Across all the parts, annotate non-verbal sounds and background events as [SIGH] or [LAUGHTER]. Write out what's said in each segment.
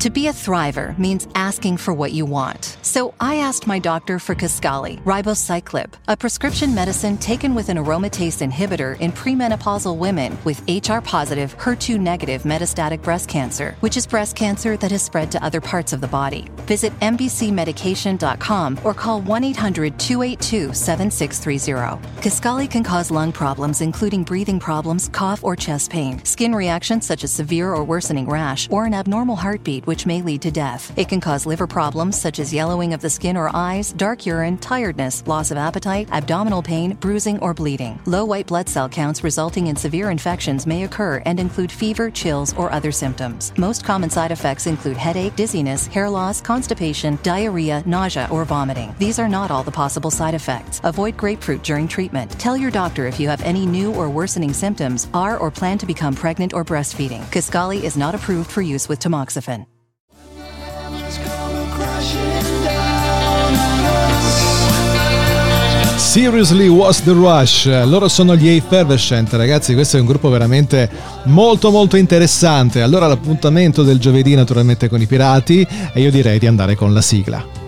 To be a thriver means asking for what you want. So I asked my doctor for Kaskali, ribociclib, a prescription medicine taken with an aromatase inhibitor in premenopausal women with HR positive, HER2 negative metastatic breast cancer, which is breast cancer that has spread to other parts of the body. Visit mbcmedication.com or call 1 800 282 7630. Kaskali can cause lung problems, including breathing problems, cough, or chest pain, skin reactions such as severe or worsening rash, or an abnormal heartbeat which may lead to death. It can cause liver problems such as yellowing of the skin or eyes, dark urine, tiredness, loss of appetite, abdominal pain, bruising, or bleeding. Low white blood cell counts resulting in severe infections may occur and include fever, chills, or other symptoms. Most common side effects include headache, dizziness, hair loss, constipation, diarrhea, nausea, or vomiting. These are not all the possible side effects. Avoid grapefruit during treatment. Tell your doctor if you have any new or worsening symptoms, are or plan to become pregnant or breastfeeding. Kaskali is not approved for use with tamoxifen. Seriously Was the Rush, loro sono gli Effervescent, ragazzi, questo è un gruppo veramente molto molto interessante. Allora l'appuntamento del giovedì naturalmente con i pirati e io direi di andare con la sigla.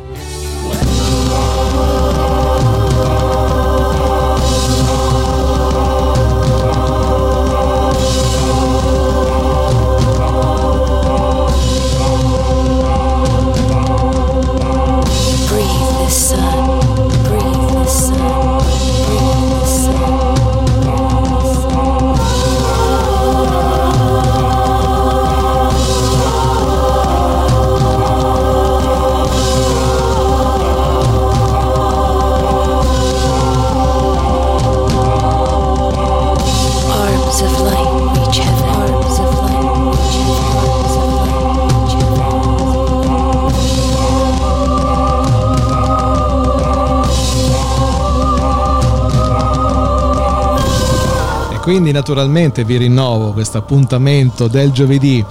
Quindi naturalmente vi rinnovo questo appuntamento del giovedì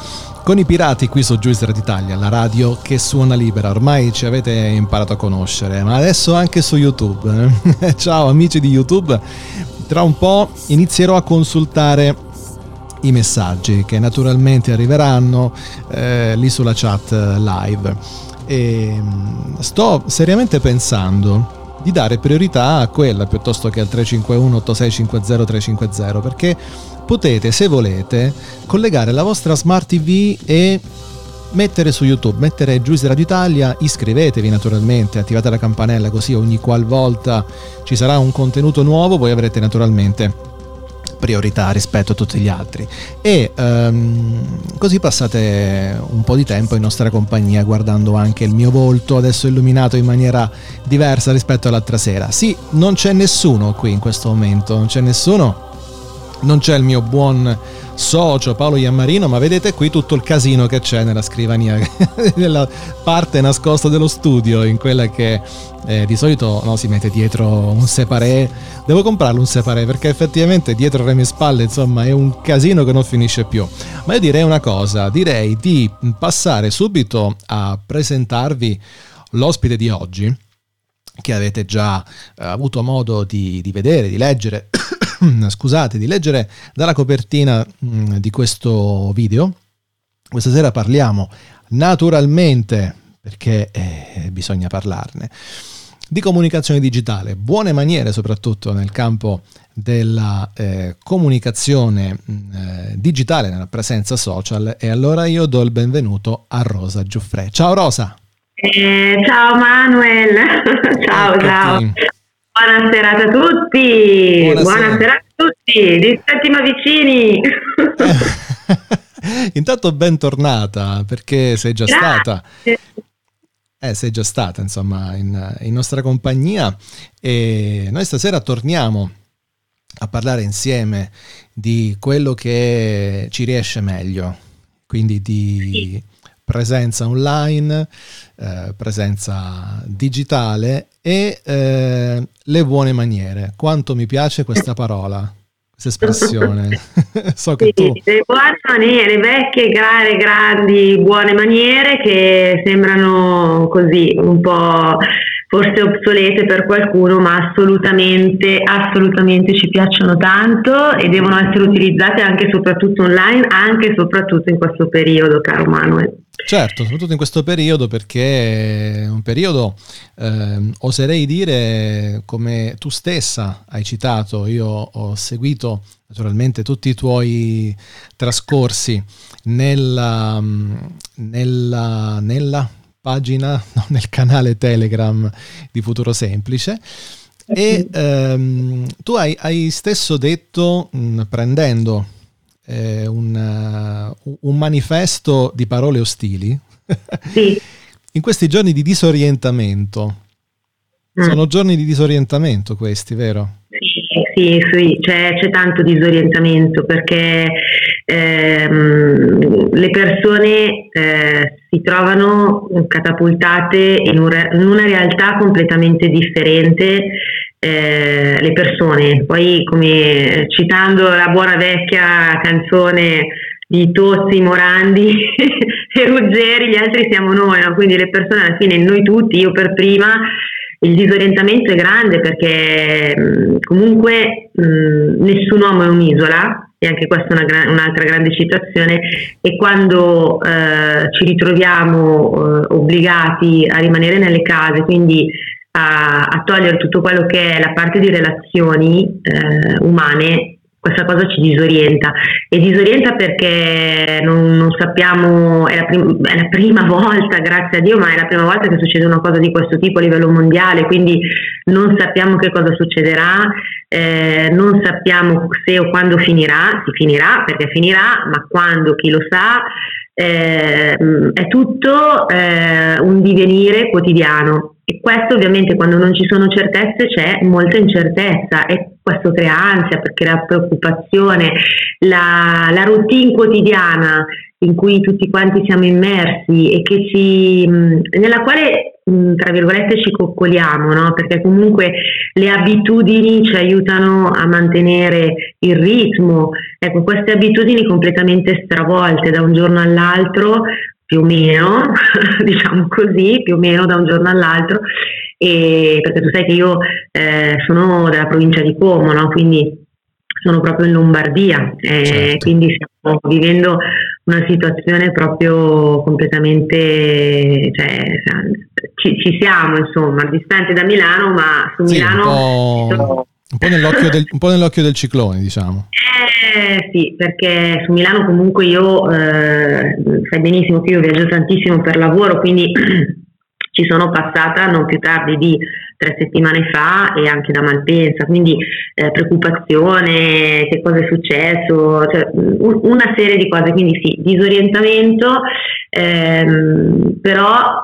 con i pirati qui su Juicer d'Italia, la radio che suona libera. Ormai ci avete imparato a conoscere, ma adesso anche su YouTube. [LAUGHS] Ciao amici di YouTube, tra un po' inizierò a consultare i messaggi che naturalmente arriveranno eh, lì sulla chat live. E mm, sto seriamente pensando di dare priorità a quella piuttosto che al 351 8650 350 perché potete se volete collegare la vostra smart TV e mettere su YouTube, mettere Juice Radio Italia, iscrivetevi naturalmente, attivate la campanella così ogni qualvolta ci sarà un contenuto nuovo voi avrete naturalmente priorità rispetto a tutti gli altri e um, così passate un po' di tempo in nostra compagnia guardando anche il mio volto adesso illuminato in maniera diversa rispetto all'altra sera. Sì, non c'è nessuno qui in questo momento, non c'è nessuno non c'è il mio buon socio Paolo Iammarino, ma vedete qui tutto il casino che c'è nella scrivania, [LAUGHS] nella parte nascosta dello studio, in quella che eh, di solito no, si mette dietro un separé. Devo comprarlo un separé perché effettivamente dietro le mie spalle insomma è un casino che non finisce più. Ma io direi una cosa, direi di passare subito a presentarvi l'ospite di oggi che avete già eh, avuto modo di, di vedere, di leggere [CLEARS THROAT] scusate, di leggere dalla copertina mh, mm, di questo video. Questa sera parliamo naturalmente, perché eh, bisogna parlarne, di comunicazione digitale, buone maniere soprattutto nel campo della eh, comunicazione mm, eh, digitale, nella presenza social. E allora io do il benvenuto a Rosa Giuffre. Ciao Rosa! Eh, ciao Manuel, [LAUGHS] ciao ciao. Buona serata a tutti. Buonasera. Buona serata a tutti. Distretti ma vicini. [LAUGHS] Intanto bentornata perché sei già Grazie. stata. Eh, sei già stata insomma in, in nostra compagnia e noi stasera torniamo a parlare insieme di quello che ci riesce meglio, quindi di presenza online, eh, presenza digitale e eh, le buone maniere. Quanto mi piace questa parola, questa espressione. [LAUGHS] [LAUGHS] so che sì, tu... Le buone maniere, vecchie, grandi, grandi buone maniere che sembrano così un po' forse obsolete per qualcuno, ma assolutamente, assolutamente ci piacciono tanto e devono essere utilizzate anche e soprattutto online, anche e soprattutto in questo periodo, caro Manuel. Certo, soprattutto in questo periodo perché è un periodo, eh, oserei dire, come tu stessa hai citato, io ho seguito naturalmente tutti i tuoi trascorsi nella, nella, nella pagina, [LAUGHS] no, nel canale Telegram di Futuro Semplice. E ehm, tu hai, hai, stesso detto, mh, prendendo eh, un, uh, un, manifesto di parole ostili, [LAUGHS] sì. in questi giorni di disorientamento, mm. sono giorni di disorientamento questi, vero? Sì, sì, c'è, c'è tanto disorientamento perché ehm, le persone eh, si trovano catapultate in, un, in, una realtà completamente differente. Eh, le persone, poi come citando la buona vecchia canzone di Tozzi, Morandi [LAUGHS] e Ruggeri, gli altri siamo noi, no? quindi le persone alla fine, noi tutti, io per prima, il disorientamento è grande perché mh, comunque mh, nessun uomo è un'isola e anche questa è una un'altra grande citazione. E quando eh, ci ritroviamo eh, obbligati a rimanere nelle case, quindi a, a, togliere tutto quello che è la parte di relazioni eh, umane, questa cosa ci disorienta. E disorienta perché non, non sappiamo, è la, prim- è la, prima [LAUGHS] volta, grazie a Dio, ma è la prima volta che succede una cosa di questo tipo a livello mondiale, quindi non sappiamo che cosa succederà, eh, non sappiamo se o quando finirà, si finirà perché finirà, ma quando chi lo sa, eh, è tutto eh, un divenire quotidiano. E questo ovviamente quando non ci sono certezze c'è molta incertezza e questo crea ansia perché la preoccupazione, la, la routine quotidiana in cui tutti quanti siamo immersi e ci, nella quale tra virgolette ci coccoliamo, no? perché comunque le abitudini ci aiutano a mantenere il ritmo. Ecco, queste abitudini completamente stravolte da un giorno all'altro più o meno, [LAUGHS] diciamo così, più o meno da un giorno all'altro, e, perché tu sai che io eh, sono della provincia di Como, no? quindi sono proprio in Lombardia, eh, certo. quindi stiamo vivendo una situazione proprio completamente, cioè, ci, ci, siamo insomma, distanti da Milano, ma su sì, Milano... Un po', po del, un po', nell'occhio del, ciclone, diciamo. Eh sì, perché su Milano comunque io, eh, sai benissimo che io viaggio tantissimo per lavoro, quindi [CLEARS THROAT] ci sono passata non più tardi di tre settimane fa e anche da Malpensa, quindi eh, preoccupazione, che cosa è successo, cioè, un, una serie di cose, quindi sì, disorientamento, ehm, però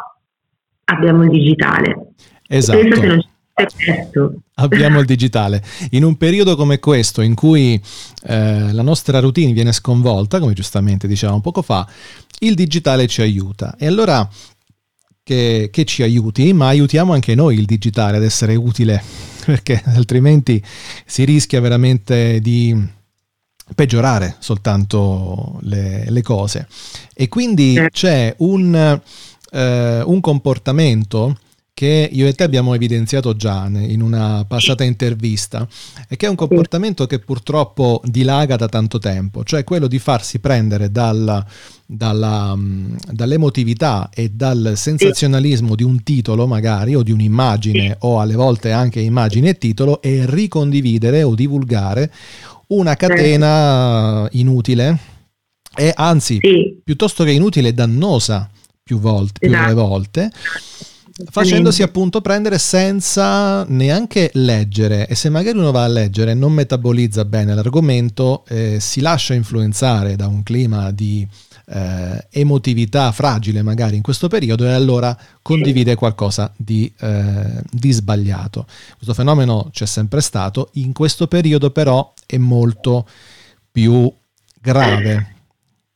abbiamo il digitale. Esatto. Penso che non ci Abbiamo il digitale. In un periodo come questo, in cui eh, la nostra routine viene sconvolta, come giustamente dicevamo poco fa, il digitale ci aiuta. E allora che, che ci aiuti, ma aiutiamo anche noi il digitale ad essere utile, [LAUGHS] perché altrimenti si rischia veramente di peggiorare soltanto le, le cose. E quindi c'è un, eh, un comportamento che io e te abbiamo evidenziato già in una passata intervista e che è un comportamento che purtroppo dilaga da tanto tempo, cioè quello di farsi prendere dal, dalla, mm, dall'emotività e dal sensazionalismo di un titolo magari o di un'immagine o alle volte anche immagine e titolo e ricondividere o divulgare una catena inutile e anzi piuttosto che inutile dannosa più volte, più esatto. volte facendosi appunto prendere senza neanche leggere. E se magari uno va a leggere non metabolizza bene l'argomento eh, si lascia influenzare da un clima di eh, emotività fragile magari in questo periodo e allora condivide qualcosa di, eh, di sbagliato. Questo fenomeno c'è sempre stato, in questo periodo però è molto più grave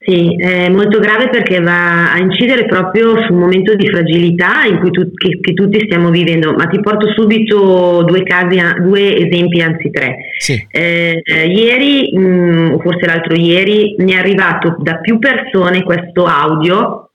sì, è molto grave perché va a incidere proprio su un momento di fragilità in cui tu, che, che, tutti stiamo vivendo, ma ti porto subito due, casi, due esempi, anzi tre. Sì. Eh, eh, ieri, mh, mm, forse l'altro ieri, mi è arrivato da più persone questo audio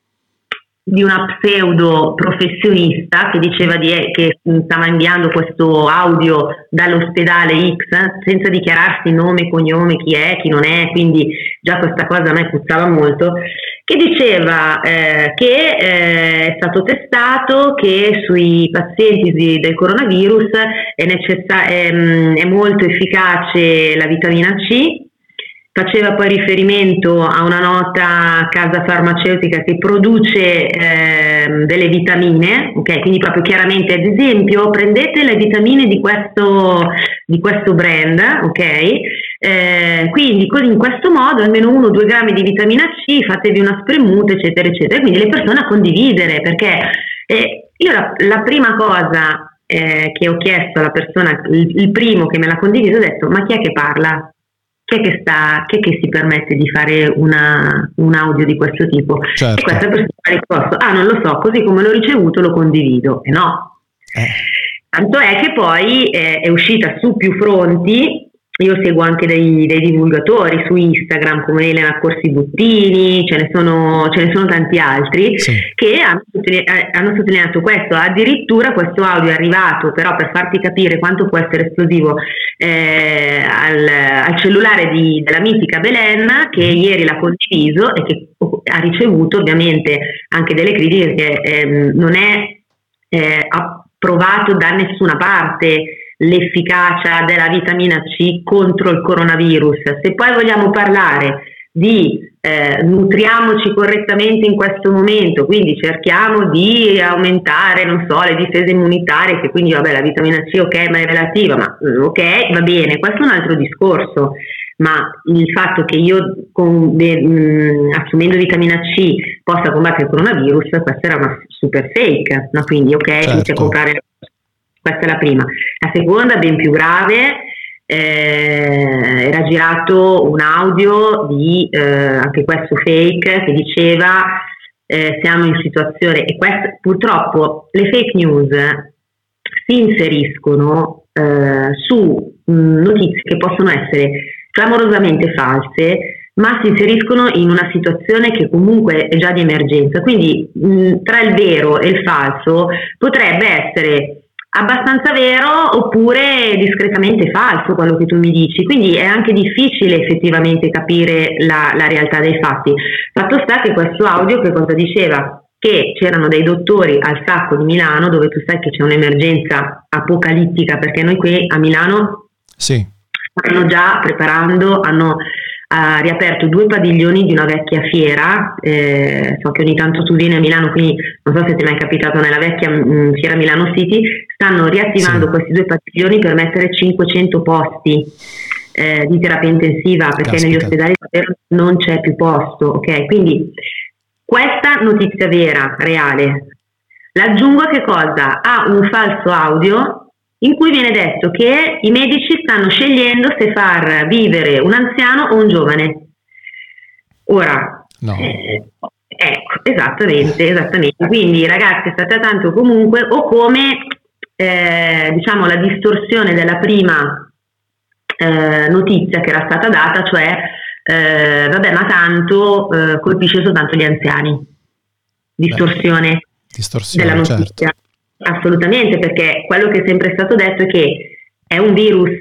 di una pseudo professionista che diceva di, eh, che stava inviando questo audio dall'ospedale X senza dichiararsi nome, cognome, chi è, chi non è, quindi già questa cosa a me puzzava molto, che diceva eh, che eh, è stato testato che sui pazienti del coronavirus è, necessa- è, è molto efficace la vitamina C Faceva poi riferimento a una nota casa farmaceutica che produce eh, delle vitamine, okay? quindi proprio chiaramente ad esempio prendete le vitamine di questo, di questo brand, ok? Eh, quindi in questo modo almeno 1-2 grammi di vitamina C, fatevi una spremuta, eccetera, eccetera. Quindi le persone a condividere, perché eh, io la, la, prima cosa eh, che ho chiesto alla persona, il, il primo che me l'ha condiviso, ho detto ma chi è che parla? Chi è che, sta, chi è che si permette di fare una, un audio di questo tipo? Certo. E questa persona ha risposto, ah non lo so, così come l'ho ricevuto lo condivido. E no. Eh. Tanto è che poi eh, è uscita su più fronti io seguo anche dei, dei, divulgatori su Instagram come Elena Corsi Buttini, ce ne sono, ce ne sono tanti altri sì. che hanno, eh, hanno, sottolineato questo. Addirittura questo audio è arrivato, però per farti capire quanto può essere esplosivo, eh, al, al, cellulare di, della mitica Belen che mm. ieri l'ha condiviso e che ha ricevuto ovviamente anche delle critiche che eh, non è eh, approvato da nessuna parte l'efficacia della vitamina C contro il coronavirus. Se poi vogliamo parlare di eh, nutriamoci correttamente in questo momento, quindi cerchiamo di aumentare, non so, le difese immunitarie, che quindi vabbè la vitamina C ok, ma è relativa, ma mm, ok, va bene, questo è un altro discorso, ma il fatto che io con, de, mh, mm, assumendo vitamina C possa combattere il coronavirus, questa era una super fake, no? quindi ok, certo. inizia a comprare questa è la prima. La seconda, ben più grave, eh, era girato un audio di eh, anche questo fake che diceva eh, siamo in situazione e questo, purtroppo le fake news si inseriscono eh, su mh, mm, notizie che possono essere clamorosamente false ma si inseriscono in una situazione che comunque è già di emergenza quindi mh, mm, tra il vero e il falso potrebbe essere abbastanza vero oppure discretamente falso quello che tu mi dici, quindi è anche difficile effettivamente capire la, la realtà dei fatti. Fatto sta che questo audio che cosa diceva? Che c'erano dei dottori al sacco di Milano dove tu sai che c'è un'emergenza apocalittica perché noi qui a Milano sì. stanno già preparando, hanno ha riaperto due padiglioni di una vecchia fiera, eh, so che ogni tanto tu vieni a Milano, quindi non so se ti è mai capitato nella vecchia mh, mm, fiera Milano City, stanno riattivando sì. questi due padiglioni per mettere 500 posti eh, di terapia intensiva perché Caspita. negli ospedali non c'è più posto, ok? Quindi questa notizia vera, reale, l'aggiungo a che cosa? A un falso audio in cui viene detto che i medici stanno scegliendo se far vivere un anziano o un giovane. Ora, no. eh, ecco, esattamente, esattamente. Quindi ragazzi state attenti comunque o come eh, diciamo la distorsione della prima eh, notizia che era stata data, cioè eh, vabbè ma tanto eh, colpisce soltanto gli anziani. Distorsione, Beh, distorsione della notizia. Certo. Assolutamente, perché quello che è sempre stato detto è che è un virus,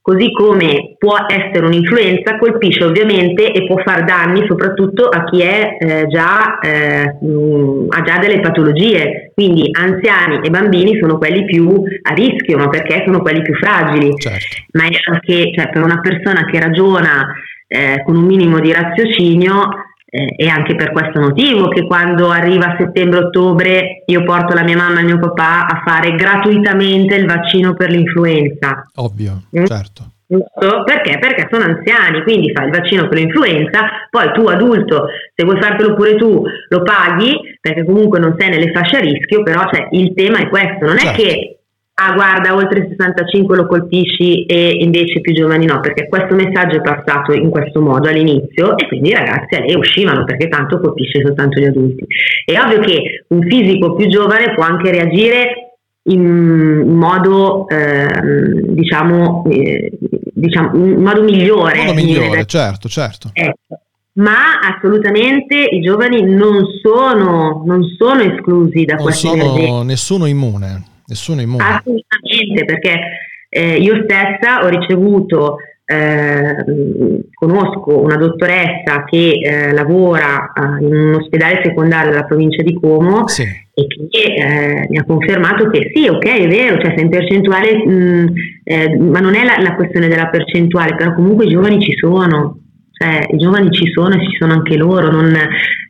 così come può essere un'influenza, colpisce ovviamente e può far danni soprattutto a chi è, eh, già, eh, mh, ha già delle patologie. Quindi anziani e bambini sono quelli più a rischio, ma perché sono quelli più fragili. Certo. Ma è anche cioè, per una persona che ragiona eh, con un minimo di raziocinio eh, è anche per questo motivo che quando arriva settembre-ottobre io porto la mia mamma e mio papà a fare gratuitamente il vaccino per l'influenza. Ovvio, mm? certo. Perché? Perché sono anziani, quindi fai il vaccino per l'influenza, poi tu adulto, se vuoi fartelo pure tu, lo paghi, perché comunque non sei nelle fasce a rischio, però cioè, il tema è questo, non certo. è che ah guarda oltre 65 lo colpisci e invece più giovani no, perché questo messaggio è passato in questo modo all'inizio e quindi i ragazzi a lei uscivano perché tanto colpisce soltanto gli adulti. È ovvio che un fisico più giovane può anche reagire in modo eh, diciamo, eh, diciamo in modo migliore. In modo migliore, certo, certo. Ecco. ma assolutamente i giovani non sono, non sono esclusi da non questa sono nessuno immune, nessuno immune. Assolutamente, perché eh, io stessa ho ricevuto, eh, conosco una dottoressa che eh, lavora eh, in un ospedale secondario della provincia di Como sì. e che eh, mi ha confermato che sì, ok, è vero, cioè se in percentuale, mh, eh, ma non è la, la questione della percentuale, però comunque i giovani ci sono cioè, i giovani ci sono e ci sono anche loro, non,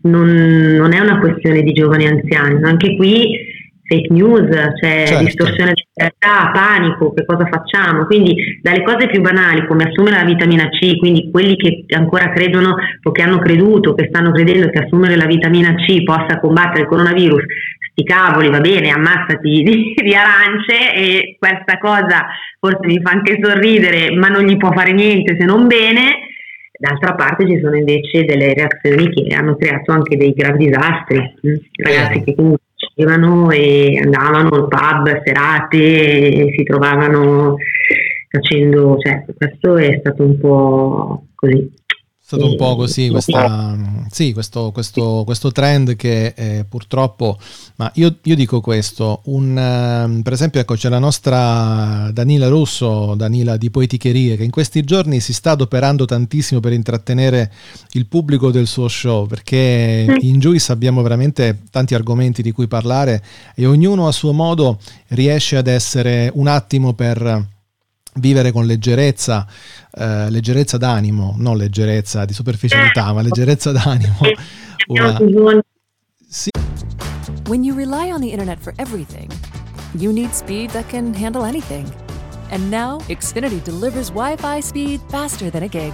non, non è una questione di giovani anziani, anche qui fake news, cioè certo. distorsione di realtà, panico, che cosa facciamo? Quindi dalle cose più banali come assumere la vitamina C, quindi quelli che ancora credono o che hanno creduto, che stanno credendo che assumere la vitamina C possa combattere il coronavirus, sti cavoli, va bene, ammazzati di, di arance e questa cosa forse mi fa anche sorridere, ma non gli può fare niente se non bene D'altra parte ci sono invece delle reazioni che hanno creato anche dei gravi disastri, mm? ragazzi che comunque uscivano e andavano al pub, serate, e si trovavano facendo, cioè questo è stato un po' così stato un po' così questa, sì, questo, questo, questo, trend che eh, purtroppo, ma io, io dico questo, un, uh, per esempio ecco c'è la nostra Danila Russo, Danila di Poeticherie, che in questi giorni si sta adoperando tantissimo per intrattenere il pubblico del suo show, perché in Juice abbiamo veramente tanti argomenti di cui parlare e ognuno a suo modo riesce ad essere un attimo per vivere con leggerezza, eh, leggerezza d'animo, non leggerezza di superficialità, ma leggerezza d'animo. Una... Sì. When you rely on the internet for everything, you need speed that can handle anything. And now, Xfinity delivers Wi-Fi speed faster than a gig.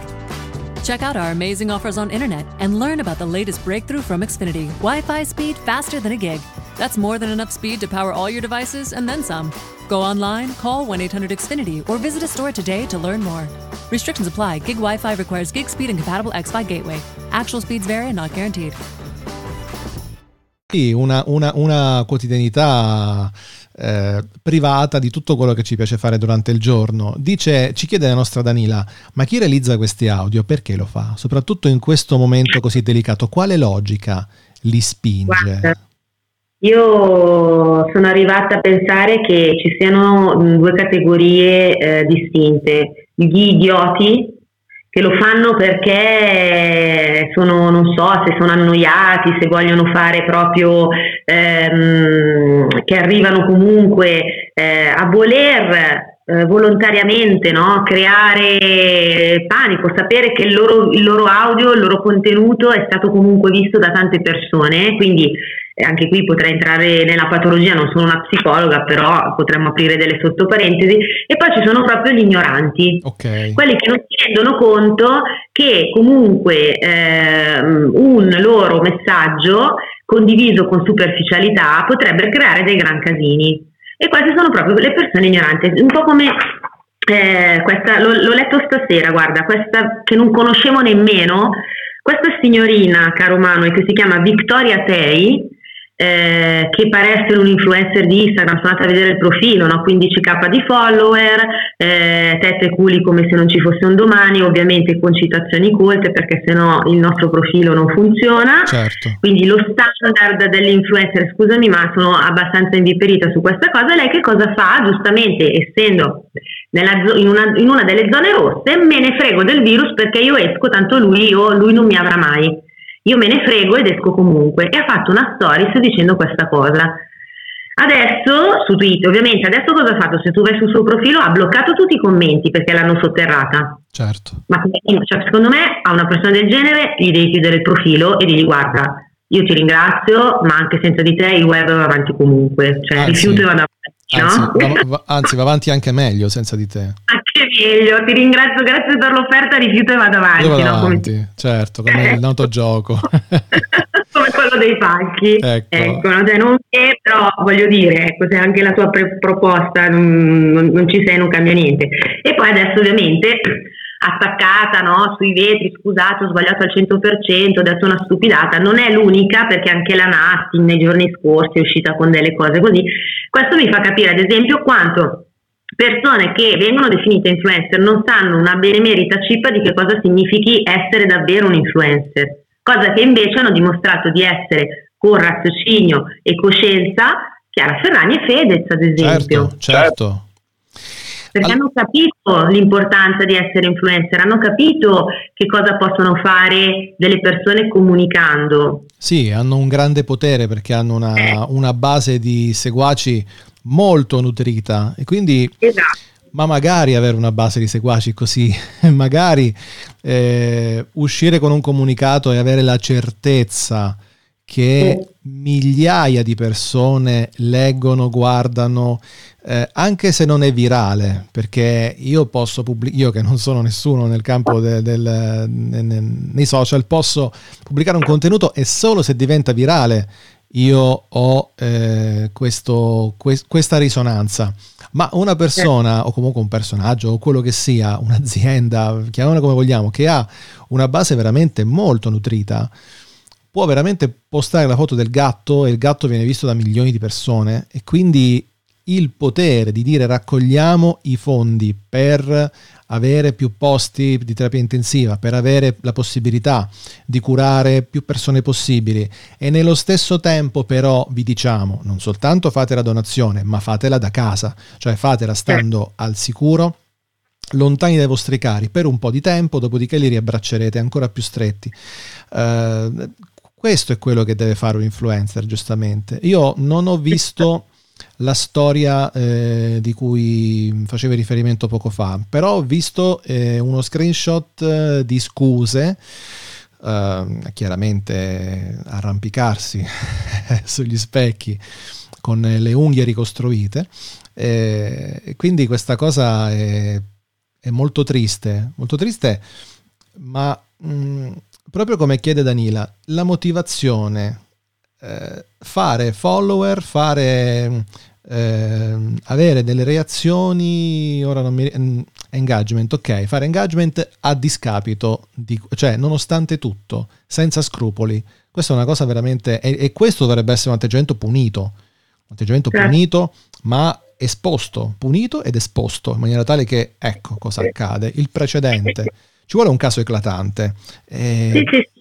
Check out our amazing offers on internet and learn about the latest breakthrough from Xfinity. Wi-Fi speed faster than a gig. That's more than enough speed to power all your devices and then some. Go online, call 1 800 Xfinity, or visit a store today to learn more. Restrictions apply. Gig Wi Fi requires gig speed and compatible X Fi gateway. Actual speeds vary and not guaranteed. Una, una, una quotidianità eh, privata di tutto quello che ci piace fare durante il giorno. Dice, ci chiede la nostra Danila, ma chi realizza questi audio perché lo fa? Soprattutto in questo momento così delicato, quale logica li spinge? Guarda io sono arrivata a pensare che ci siano due categorie eh, distinte, gli idioti che lo fanno perché sono, non so, se sono annoiati, se vogliono fare proprio, ehm, che arrivano comunque eh, a voler eh, volontariamente no? creare panico, sapere che il loro, il loro audio, il loro contenuto è stato comunque visto da tante persone, quindi anche qui potrei entrare nella patologia, non sono una psicologa, però potremmo aprire delle sottoparentesi, e poi ci sono proprio gli ignoranti, okay. quelli che non si rendono conto che comunque eh, un loro messaggio condiviso con superficialità potrebbe creare dei gran casini. E queste sono proprio le persone ignoranti, un po' come eh, questa, l'ho, l'ho letto stasera, guarda, questa che non conoscevo nemmeno, questa signorina, caro Mano, che si chiama Victoria Tei, eh, che pare essere un influencer di Instagram, sono andata a vedere il profilo, no? 15k di follower, eh, tette e culi come se non ci fosse un domani, ovviamente con citazioni colte perché sennò il nostro profilo non funziona. Certo. Quindi lo standard dell'influencer, scusami ma sono abbastanza inviperita su questa cosa, lei che cosa fa? Giustamente essendo nella, in, una, in, una, delle zone rosse me ne frego del virus perché io esco, tanto lui, io, lui non mi avrà mai io me ne frego ed esco comunque e ha fatto una stories dicendo questa cosa. Adesso su Twitter, ovviamente, adesso cosa ha fatto? Se tu vai sul suo profilo ha bloccato tutti i commenti perché l'hanno sotterrata. Certo. Ma cioè, secondo me a una persona del genere gli devi chiudere il profilo e digli guarda, io ti ringrazio, ma anche senza di te il web va avanti comunque. Cioè Anzi. rifiuto e vado avanti Anzi, no? va, anzi, va avanti anche meglio senza di te. Anche meglio, ti ringrazio, grazie per l'offerta, rifiuto e vado avanti. Vado no? avanti come... certo, come il noto gioco. [LAUGHS] come quello dei pacchi. Ecco, ecco no? cioè, non è, però voglio dire, ecco, se anche la tua pre- proposta non, non, non ci sei, non cambia niente. E poi adesso ovviamente attaccata no, sui vetri, scusate ho sbagliato al 100%, ho detto una stupidata, non è l'unica perché anche la Nasti nei giorni scorsi è uscita con delle cose così, questo mi fa capire ad esempio quanto persone che vengono definite influencer non sanno una benemerita cippa di che cosa significhi essere davvero un influencer, cosa che invece hanno dimostrato di essere con raziocinio e coscienza Chiara Ferragni e Fedez, ad esempio. Certo, certo. Perché All... hanno capito l'importanza di essere influencer, hanno capito che cosa possono fare delle persone comunicando. Sì, hanno un grande potere perché hanno una, eh. una base di seguaci molto nutrita e quindi... Esatto ma magari avere una base di seguaci così, [LAUGHS] magari eh, uscire con un comunicato e avere la certezza che migliaia di persone leggono, guardano, eh, anche se non è virale, perché io posso pubblicare, io che non sono nessuno nel campo de, del, ne, ne, nei social, posso pubblicare un contenuto e solo se diventa virale io ho eh, questo, que- questa risonanza. Ma una persona o comunque un personaggio o quello che sia, un'azienda, chiamiamola come vogliamo, che ha una base veramente molto nutrita, può veramente postare la foto del gatto e il gatto viene visto da milioni di persone e quindi il potere di dire raccogliamo i fondi per avere più posti di terapia intensiva, per avere la possibilità di curare più persone possibili e nello stesso tempo però vi diciamo non soltanto fate la donazione ma fatela da casa, cioè fatela stando al sicuro lontani dai vostri cari per un po' di tempo, dopodiché li riabbraccerete ancora più stretti. Uh, questo è quello che deve fare un influencer, giustamente. Io non ho visto la storia eh, di cui facevi riferimento poco fa, però ho visto eh, uno screenshot eh, di scuse, ehm, chiaramente arrampicarsi [LAUGHS] sugli specchi con le unghie ricostruite, eh, quindi questa cosa è, è, molto triste, molto triste, ma... Mh, mm, proprio come chiede Danila, la motivazione, eh, fare follower, fare, eh, avere delle reazioni, ora non mi... Mm, engagement, ok, fare engagement a discapito, di, cioè nonostante tutto, senza scrupoli. Questa è una cosa veramente... E, e questo dovrebbe essere un atteggiamento punito, un atteggiamento certo. punito, ma esposto, punito ed esposto, in maniera tale che, ecco cosa accade, il precedente [LAUGHS] ci vuole un caso eclatante. Eh... Sì, sì,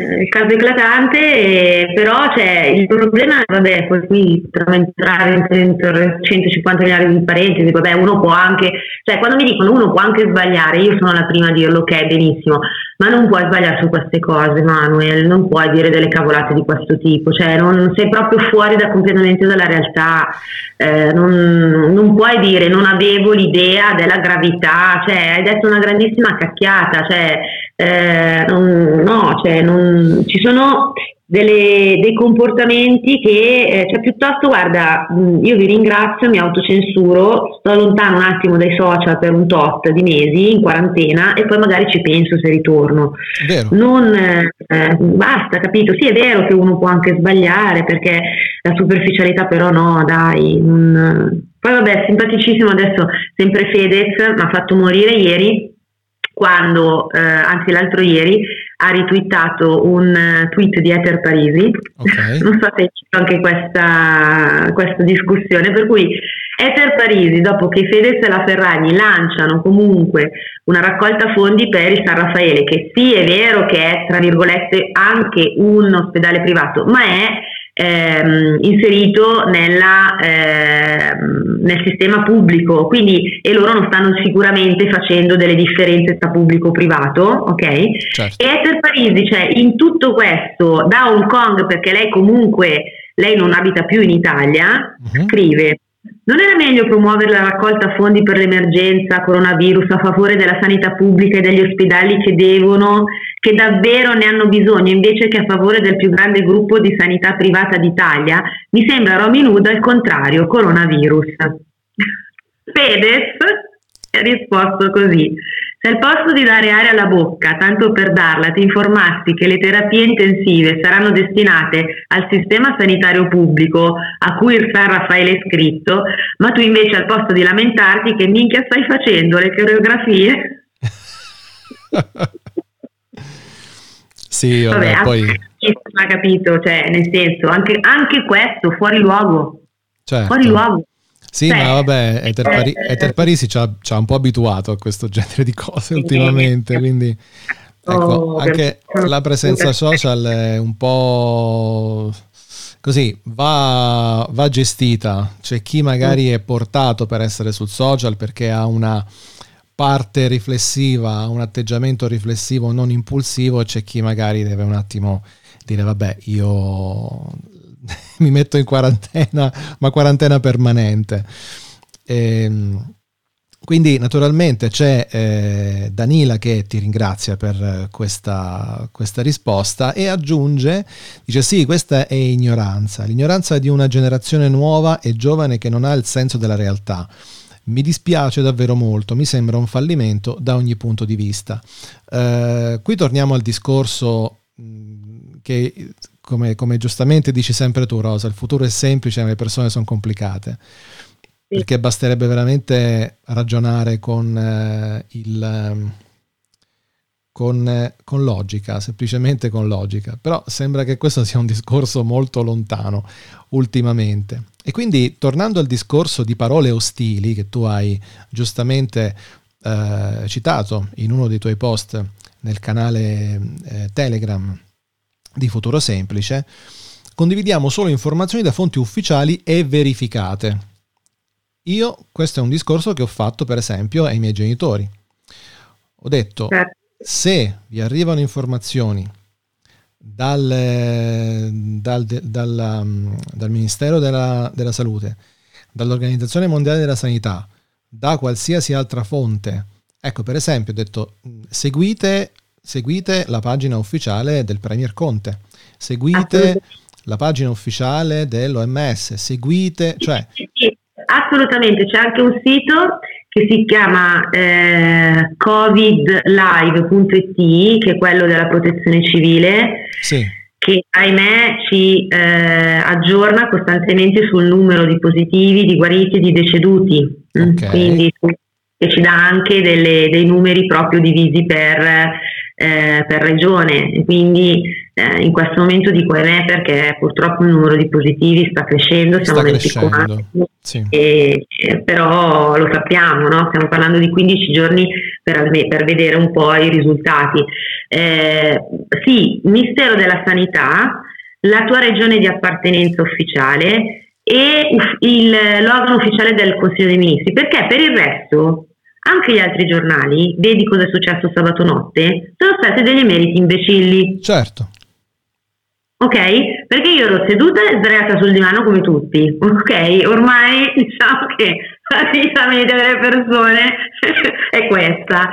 il caso eclatante, eh, però c'è il problema, vabbè, poi qui potremmo entrare dentro 150 miliardi di parentesi, vabbè, uno può anche, cioè quando mi dicono uno può anche sbagliare, io sono la prima a dirlo, ok, benissimo, ma non puoi sbagliare su queste cose, Manuel, non puoi dire delle cavolate di questo tipo, cioè non sei proprio fuori da, completamente dalla realtà, eh, non, non, puoi dire non avevo l'idea della gravità, cioè hai detto una grandissima cacchiata, cioè eh, non, no, cioè non, ci sono delle, dei comportamenti che, eh, cioè piuttosto guarda, io vi ringrazio, mi autocensuro, sto lontano un attimo dai social per un tot di mesi in quarantena e poi magari ci penso se ritorno. Vero. Non eh, basta, capito? Sì, è vero che uno può anche sbagliare perché la superficialità però no, dai. Non... Poi vabbè, simpaticissimo adesso, sempre Fedez, mi ha fatto morire ieri quando, eh, anzi l'altro ieri, ha ritwittato un eh, tweet di Ether Parisi, okay. [LAUGHS] non so se c'è anche questa, questa discussione, per cui Ether Parisi, dopo che Fedez e la Ferragni lanciano comunque una raccolta fondi per il San Raffaele, che sì è vero che è tra virgolette anche un ospedale privato, ma è ehm, inserito nella, ehm, nel sistema pubblico, quindi e loro non stanno sicuramente facendo delle differenze tra pubblico e privato, ok? Certo. E Esther Parisi, cioè in tutto questo, da Hong Kong, perché lei comunque lei non abita più in Italia, uh-huh. scrive non era meglio promuovere la raccolta fondi per l'emergenza coronavirus a favore della sanità pubblica e degli ospedali che devono, che davvero ne hanno bisogno, invece che a favore del più grande gruppo di sanità privata d'Italia? Mi sembra Robin Hood al contrario, coronavirus. [LAUGHS] Fedez ha risposto così. Se al posto di dare aria alla bocca, tanto per darla, ti informassi che le terapie intensive saranno destinate al sistema sanitario pubblico a cui il San Raffaele è iscritto, ma tu invece al posto di lamentarti che minchia stai facendo le coreografie? [LAUGHS] sì, vabbè, vabbè poi... Ha capito, cioè nel senso, anche, anche questo fuori luogo. Certo. Fuori luogo. Sì, Beh, ma vabbè, Ether, Pari- Ether Parisi ci ha, ci ha, un po' abituato a questo [LAUGHS] genere di cose ultimamente, quindi ecco, oh, anche la presenza social è un po' così, va, va gestita. C'è chi magari è portato per essere sul social perché ha una parte riflessiva, un atteggiamento riflessivo non impulsivo, e c'è chi magari deve un attimo dire vabbè, io [LAUGHS] mi metto in quarantena, ma quarantena permanente. E, ehm, quindi naturalmente c'è eh, Danila che ti ringrazia per questa, questa, risposta e aggiunge, dice sì, questa è ignoranza, l'ignoranza di una generazione nuova e giovane che non ha il senso della realtà. Mi dispiace davvero molto, mi sembra un fallimento da ogni punto di vista. Eh, qui torniamo al discorso che come, come, giustamente dici sempre tu Rosa, il futuro è semplice ma le persone sono complicate. Sì. Perché basterebbe veramente ragionare con eh, il... Ehm, con, eh, con, logica, semplicemente con logica. Però sembra che questo sia un discorso molto lontano ultimamente. E quindi tornando al discorso di parole ostili che tu hai giustamente eh, citato in uno dei tuoi post nel canale eh, Telegram di Futuro Semplice, condividiamo solo informazioni da fonti ufficiali e verificate. Io, questo è un discorso che ho fatto per esempio ai miei genitori. Ho detto, certo. se vi arrivano informazioni dal, dal, dal, um, dal Ministero della, della Salute, dall'Organizzazione Mondiale della Sanità, da qualsiasi altra fonte, ecco per esempio ho detto, seguite seguite la pagina ufficiale del Premier Conte, seguite la pagina ufficiale dell'OMS, seguite, cioè... Assolutamente, c'è anche un sito che si chiama eh, covidlive.it, che è quello della protezione civile, sì. che ahimè ci eh, aggiorna costantemente sul numero di positivi, di guariti e di deceduti. Okay. Quindi e ci dà anche delle, dei numeri proprio divisi per eh, per regione, quindi eh, in questo momento dico ahimè perché purtroppo il numero di positivi sta crescendo, siamo sta 24, sì. e, eh, però lo sappiamo, no? stiamo parlando di 15 giorni per, per vedere un po' i risultati. Eh, sì, Ministero della Sanità, la tua regione di appartenenza ufficiale e il, l'organo ufficiale del Consiglio dei Ministri, perché per il resto anche gli altri giornali, vedi cosa è successo sabato notte, sono stati degli emeriti imbecilli. Certo. Ok? Perché io ero seduta e sdraiata sul divano come tutti. Ok? Ormai [LAUGHS] diciamo che la vita media delle persone [LAUGHS] è questa.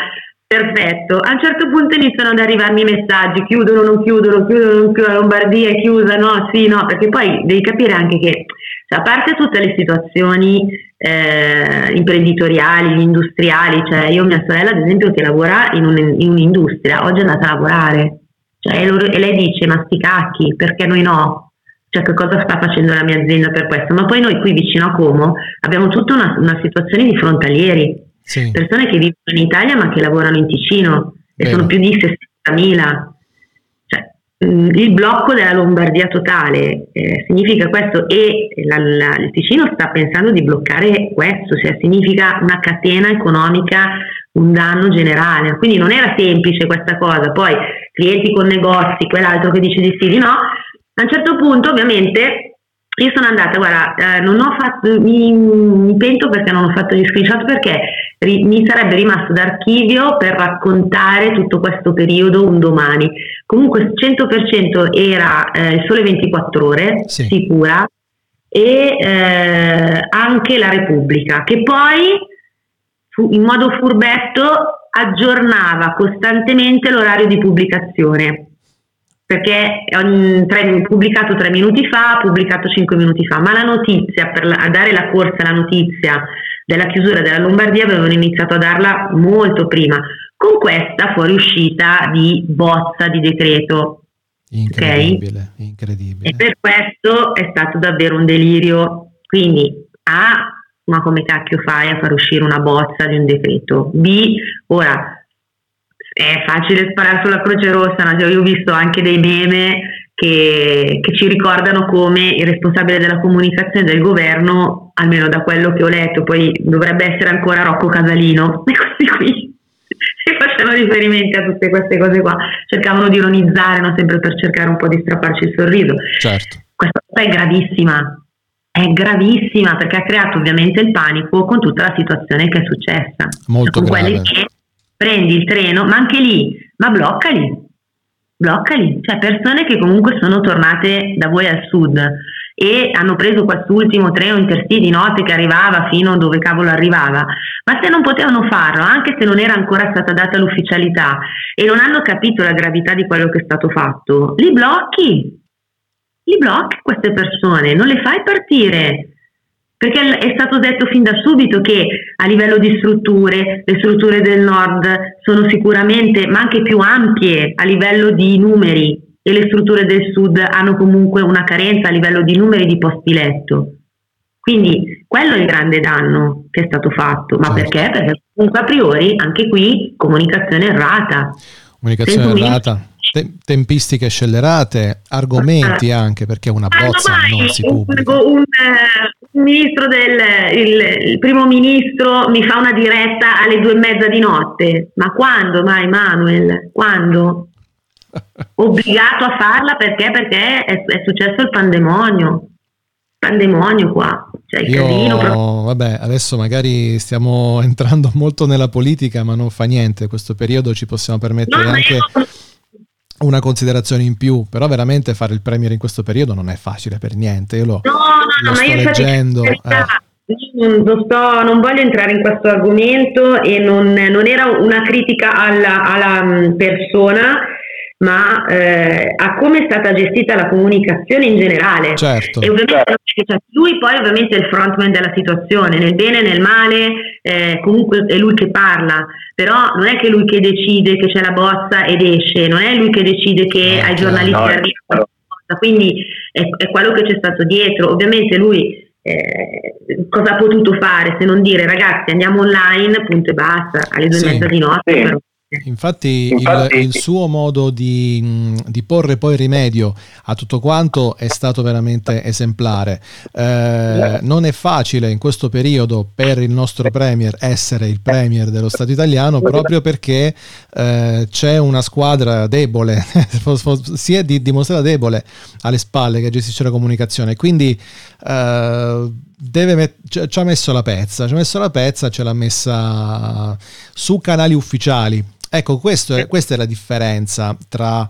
Perfetto. A un certo punto iniziano ad arrivarmi i messaggi, chiudono, non chiudono, chiudono, non chiudono, Lombardia è chiusa, no, sì, no, perché poi devi capire anche che, cioè, a parte tutte le situazioni eh, imprenditoriali, industriali, cioè io mia sorella ad esempio che lavora in, un, in un'industria, oggi è andata a lavorare, cioè, e, loro, e lei dice ma sti cacchi, perché noi no? Cioè che cosa sta facendo la mia azienda per questo? Ma poi noi qui vicino a Como abbiamo tutta una, una situazione di frontalieri, sì. persone che vivono in Italia ma che lavorano in Ticino e Bene. sono più di 60.000 Mm, il blocco della Lombardia totale eh, significa questo e la, la, il Ticino sta pensando di bloccare questo, cioè significa una catena economica, un danno generale. Quindi non era semplice questa cosa. Poi clienti con negozi, quell'altro che dice di sì, di no. A un certo punto ovviamente io sono andata, guarda, eh, non ho fatto, mi, mi, pento perché non ho fatto gli screenshot perché ri, mi sarebbe rimasto d'archivio per raccontare tutto questo periodo un domani. Comunque 100% era eh, il sole 24 ore, sì. sicura, e eh, anche la Repubblica, che poi in modo furbetto aggiornava costantemente l'orario di pubblicazione perché è tre, pubblicato tre minuti fa, pubblicato cinque minuti fa, ma la notizia, per la, a dare la corsa alla notizia della chiusura della Lombardia avevano iniziato a darla molto prima, con questa fuoriuscita di bozza di decreto. Incredibile, okay? incredibile. E per questo è stato davvero un delirio. Quindi A, ma come cacchio fai a far uscire una bozza di un decreto? B, ora è facile sparare sulla Croce Rossa, no? io ho visto anche dei meme che, che, ci ricordano come il responsabile della comunicazione del governo, almeno da quello che ho letto, poi dovrebbe essere ancora Rocco Casalino, [LAUGHS] e questi qui si facevano riferimenti a tutte queste cose qua, cercavano di ironizzare, no? sempre per cercare un po' di strapparci il sorriso. Certo. Questa cosa è gravissima, è gravissima perché ha creato ovviamente il panico con tutta la situazione che è successa. Molto cioè, grave. Che prendi il treno, ma anche lì, ma bloccali, bloccali, cioè persone che comunque sono tornate da voi al sud e hanno preso quest'ultimo treno intercity notte che arrivava fino dove cavolo arrivava, ma se non potevano farlo, anche se non era ancora stata data l'ufficialità e non hanno capito la gravità di quello che è stato fatto, li blocchi, li blocchi queste persone, non le fai partire. Perché è stato detto fin da subito che a livello di strutture, le strutture del nord sono sicuramente, ma anche più ampie a livello di numeri e le strutture del sud hanno comunque una carenza a livello di numeri di posti letto. Quindi quello è il grande danno che è stato fatto. Ma certo. perché? Perché comunque a priori anche qui comunicazione errata. Comunicazione errata. Te- tempistiche scellerate, argomenti anche perché una bozza non si pubblica. Un, un, un ministro del il, il, primo ministro mi fa una diretta alle due e mezza di notte. Ma quando mai Manuel? Quando? [LAUGHS] Obbligato a farla perché? Perché è, è successo il pandemonio. Pandemonio qua. Cioè, Io, casino, vabbè, adesso magari stiamo [LAUGHS] entrando molto nella politica, ma non fa niente. Questo periodo ci possiamo permettere no, anche. Io una considerazione in più, però veramente fare il premier in questo periodo non è facile per niente. Io lo, no, no, lo sto leggendo. Eh. Non, sto, non, voglio entrare in questo argomento e non, non era una critica alla, alla mm, persona, ma eh, a come è stata gestita la comunicazione in generale. Certo. E ovviamente cioè, lui poi ovviamente è il frontman della situazione, nel bene e nel male, eh, comunque è lui che parla, però non è che lui che decide che c'è la bozza ed esce, non è lui che decide che ai giornalisti no, arriva qualcosa, quindi è, è, quello che c'è stato dietro. Ovviamente lui eh, cosa ha potuto fare se non dire ragazzi andiamo online, punto e basta, alle due sì. e mezza di notte. Sì. Però Infatti, Infatti il, il, suo modo di, di, porre poi rimedio a tutto quanto è stato veramente esemplare. Eh, non è facile in questo periodo per il nostro Premier essere il Premier dello Stato italiano proprio perché eh, c'è una squadra debole, [LAUGHS] si è di, dimostrata debole alle spalle che gestisce la comunicazione. Quindi eh, met- ci ha messo la pezza, ci ha messo la pezza, ce l'ha messa su canali ufficiali. Ecco, è, questa è la differenza tra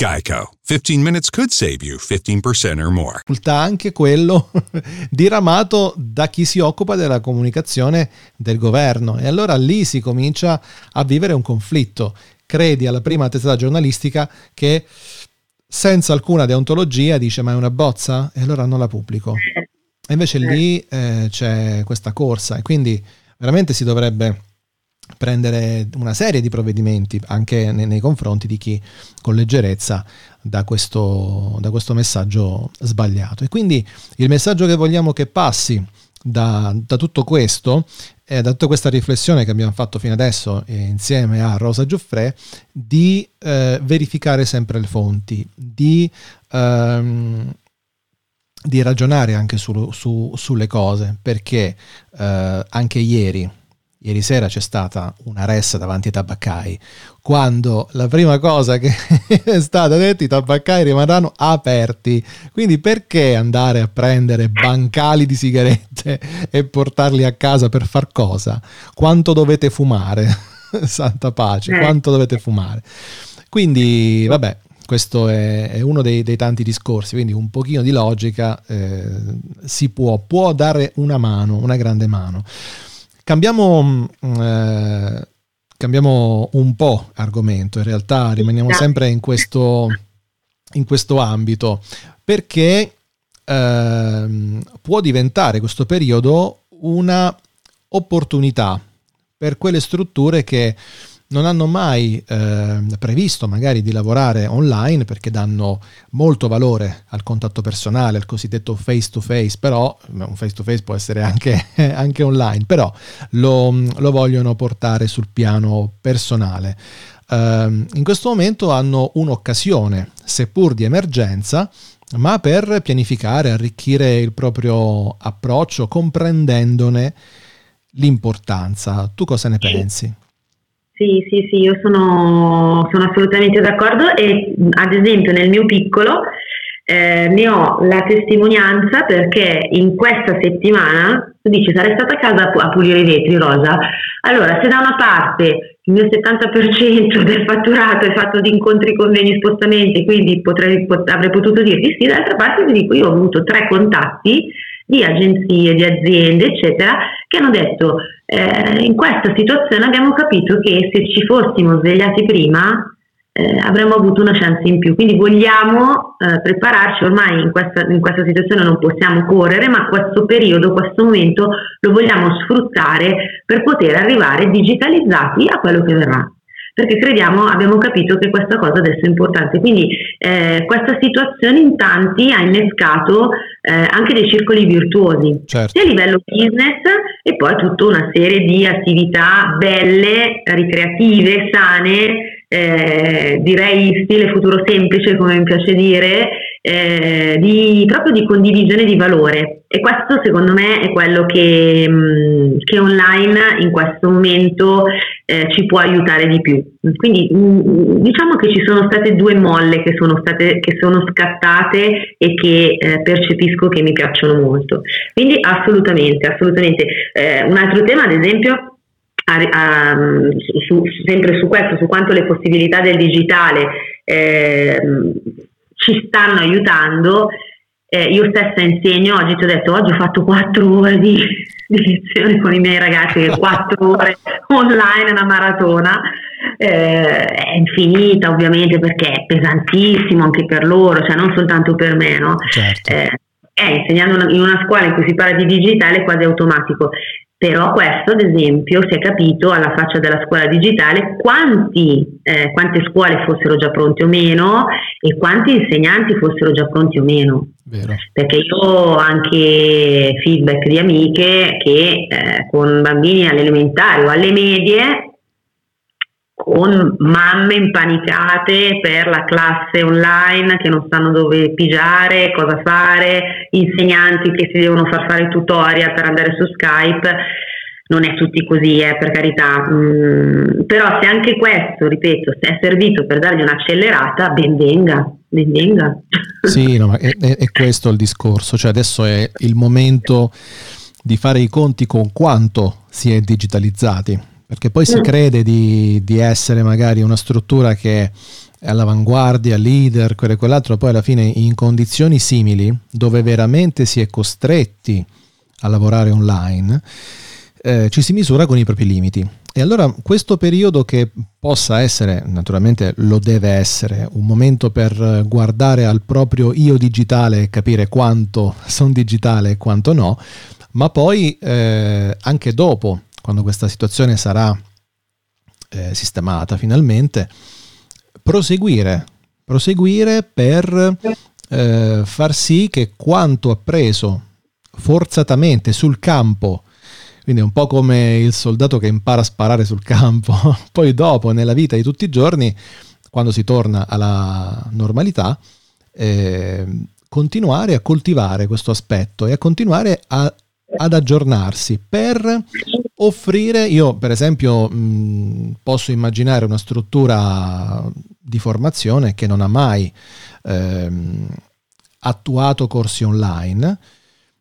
Geico. 15 minutes could save you 15% or more. Anche quello [LAUGHS] diramato da chi si occupa della comunicazione del governo e allora lì si comincia a vivere un conflitto. Credi alla prima testata giornalistica che senza alcuna deontologia dice ma è una bozza e allora non la pubblico. E invece lì eh, c'è questa corsa e quindi veramente si dovrebbe prendere una serie di provvedimenti anche nei, nei confronti di chi con leggerezza dà questo, da questo messaggio sbagliato. E quindi il messaggio che vogliamo che passi da, da tutto questo, eh, da tutta questa riflessione che abbiamo fatto fino adesso eh, insieme a Rosa Gioffre, di eh, verificare sempre le fonti, di, ehm, di ragionare anche su, su, sulle cose, perché eh, anche ieri Ieri sera c'è stata una ressa davanti ai tabaccai, quando la prima cosa che [LAUGHS] è stata detta i tabaccai rimarranno aperti. Quindi perché andare a prendere bancali di sigarette [LAUGHS] e portarli a casa per far cosa? Quanto dovete fumare? [LAUGHS] Santa pace, eh. quanto dovete fumare? Quindi, vabbè, questo è, è uno dei, dei, tanti discorsi, quindi un pochino di logica eh, si può, può dare una mano, una grande mano. Cambiamo, mm, eh, cambiamo un po' argomento, in realtà rimaniamo sempre in questo, in questo ambito, perché eh, può diventare questo periodo una opportunità per quelle strutture che non hanno mai eh, previsto magari di lavorare online perché danno molto valore al contatto personale, al cosiddetto face to face, però un face to face può essere anche, [LAUGHS] anche online, però lo, lo, vogliono portare sul piano personale. Eh, in questo momento hanno un'occasione, seppur di emergenza, ma per pianificare, arricchire il proprio approccio comprendendone l'importanza. Tu cosa ne pensi? Sì, sì, sì, io sono, sono assolutamente d'accordo e ad esempio nel mio piccolo eh, ne ho la testimonianza perché in questa settimana, tu dici sarei stata a casa a pulire i vetri, Rosa, allora se da una parte il mio 70% [LAUGHS] del fatturato è fatto di incontri, convegni, spostamenti, quindi potrei, pot- avrei potuto dirti sì, dall'altra parte ti dico io ho avuto tre contatti di agenzie, di aziende, eccetera, che hanno detto eh, in questa situazione abbiamo capito che se ci fossimo svegliati prima eh, avremmo avuto una chance in più. Quindi vogliamo eh, prepararci, ormai in questa, in questa, situazione non possiamo correre, ma questo periodo, questo momento lo vogliamo sfruttare per poter arrivare digitalizzati a quello che verrà perché crediamo, abbiamo capito che questa cosa adesso è importante. Quindi eh, questa situazione in tanti ha innescato eh, anche dei circoli virtuosi, certo. sia a livello business e poi tutta una serie di attività belle, ricreative, sane, eh, direi stile futuro semplice, come mi piace dire, eh, di, proprio di condivisione di valore. E questo secondo me è quello che, mh, mm, che online in questo momento eh, ci può aiutare di più. Quindi mh, mm, diciamo che ci sono state due molle che sono, state, che sono scattate e che eh, percepisco che mi piacciono molto. Quindi assolutamente, assolutamente. Eh, un altro tema, ad esempio, a, a, su, sempre su questo, su quanto le possibilità del digitale eh, ci stanno aiutando. Eh, io stessa insegno, oggi ti ho detto, oggi ho fatto quattro ore di, di lezione con i miei ragazzi, quattro [LAUGHS] ore online, una maratona, eh, è infinita ovviamente perché è pesantissimo anche per loro, cioè non soltanto per me, no? Certo. Eh, eh, insegnando in una scuola in cui si parla di digitale è quasi automatico. Però questo, ad esempio, si è capito alla faccia della scuola digitale quanti, eh, quante scuole fossero già pronte o meno e quanti insegnanti fossero già pronti o meno. Vero. Perché io ho anche feedback di amiche che eh, con bambini alle elementari o alle medie con mamme impanicate per la classe online che non sanno dove pigiare, cosa fare, insegnanti che si devono far fare tutorial per andare su Skype. Non è tutti così, eh, per carità, mm, però se anche questo, ripeto, se è servito per dargli un'accelerata, ben venga, ben venga. Sì, no, ma è, è [LAUGHS] questo il discorso, cioè adesso è il momento di fare i conti con quanto si è digitalizzati, perché poi si mm. crede di, di, essere magari una struttura che è all'avanguardia, leader, quello e quell'altro, poi alla fine in condizioni simili, dove veramente si è costretti a lavorare online, eh, ci si misura con i propri limiti. E allora questo periodo che possa essere, naturalmente lo deve essere, un momento per guardare al proprio io digitale e capire quanto [LAUGHS] sono digitale e quanto no, ma poi eh, anche dopo quando questa situazione sarà eh, sistemata finalmente, proseguire, proseguire per eh, far sì che quanto appreso forzatamente sul campo, quindi un po' come il soldato che impara a sparare sul campo, [LAUGHS] poi dopo nella vita di tutti i giorni, quando si torna alla normalità, eh, continuare a coltivare questo aspetto e a continuare a, ad aggiornarsi per offrire, io per esempio mh, posso immaginare una struttura di formazione che non ha mai ehm, attuato corsi online,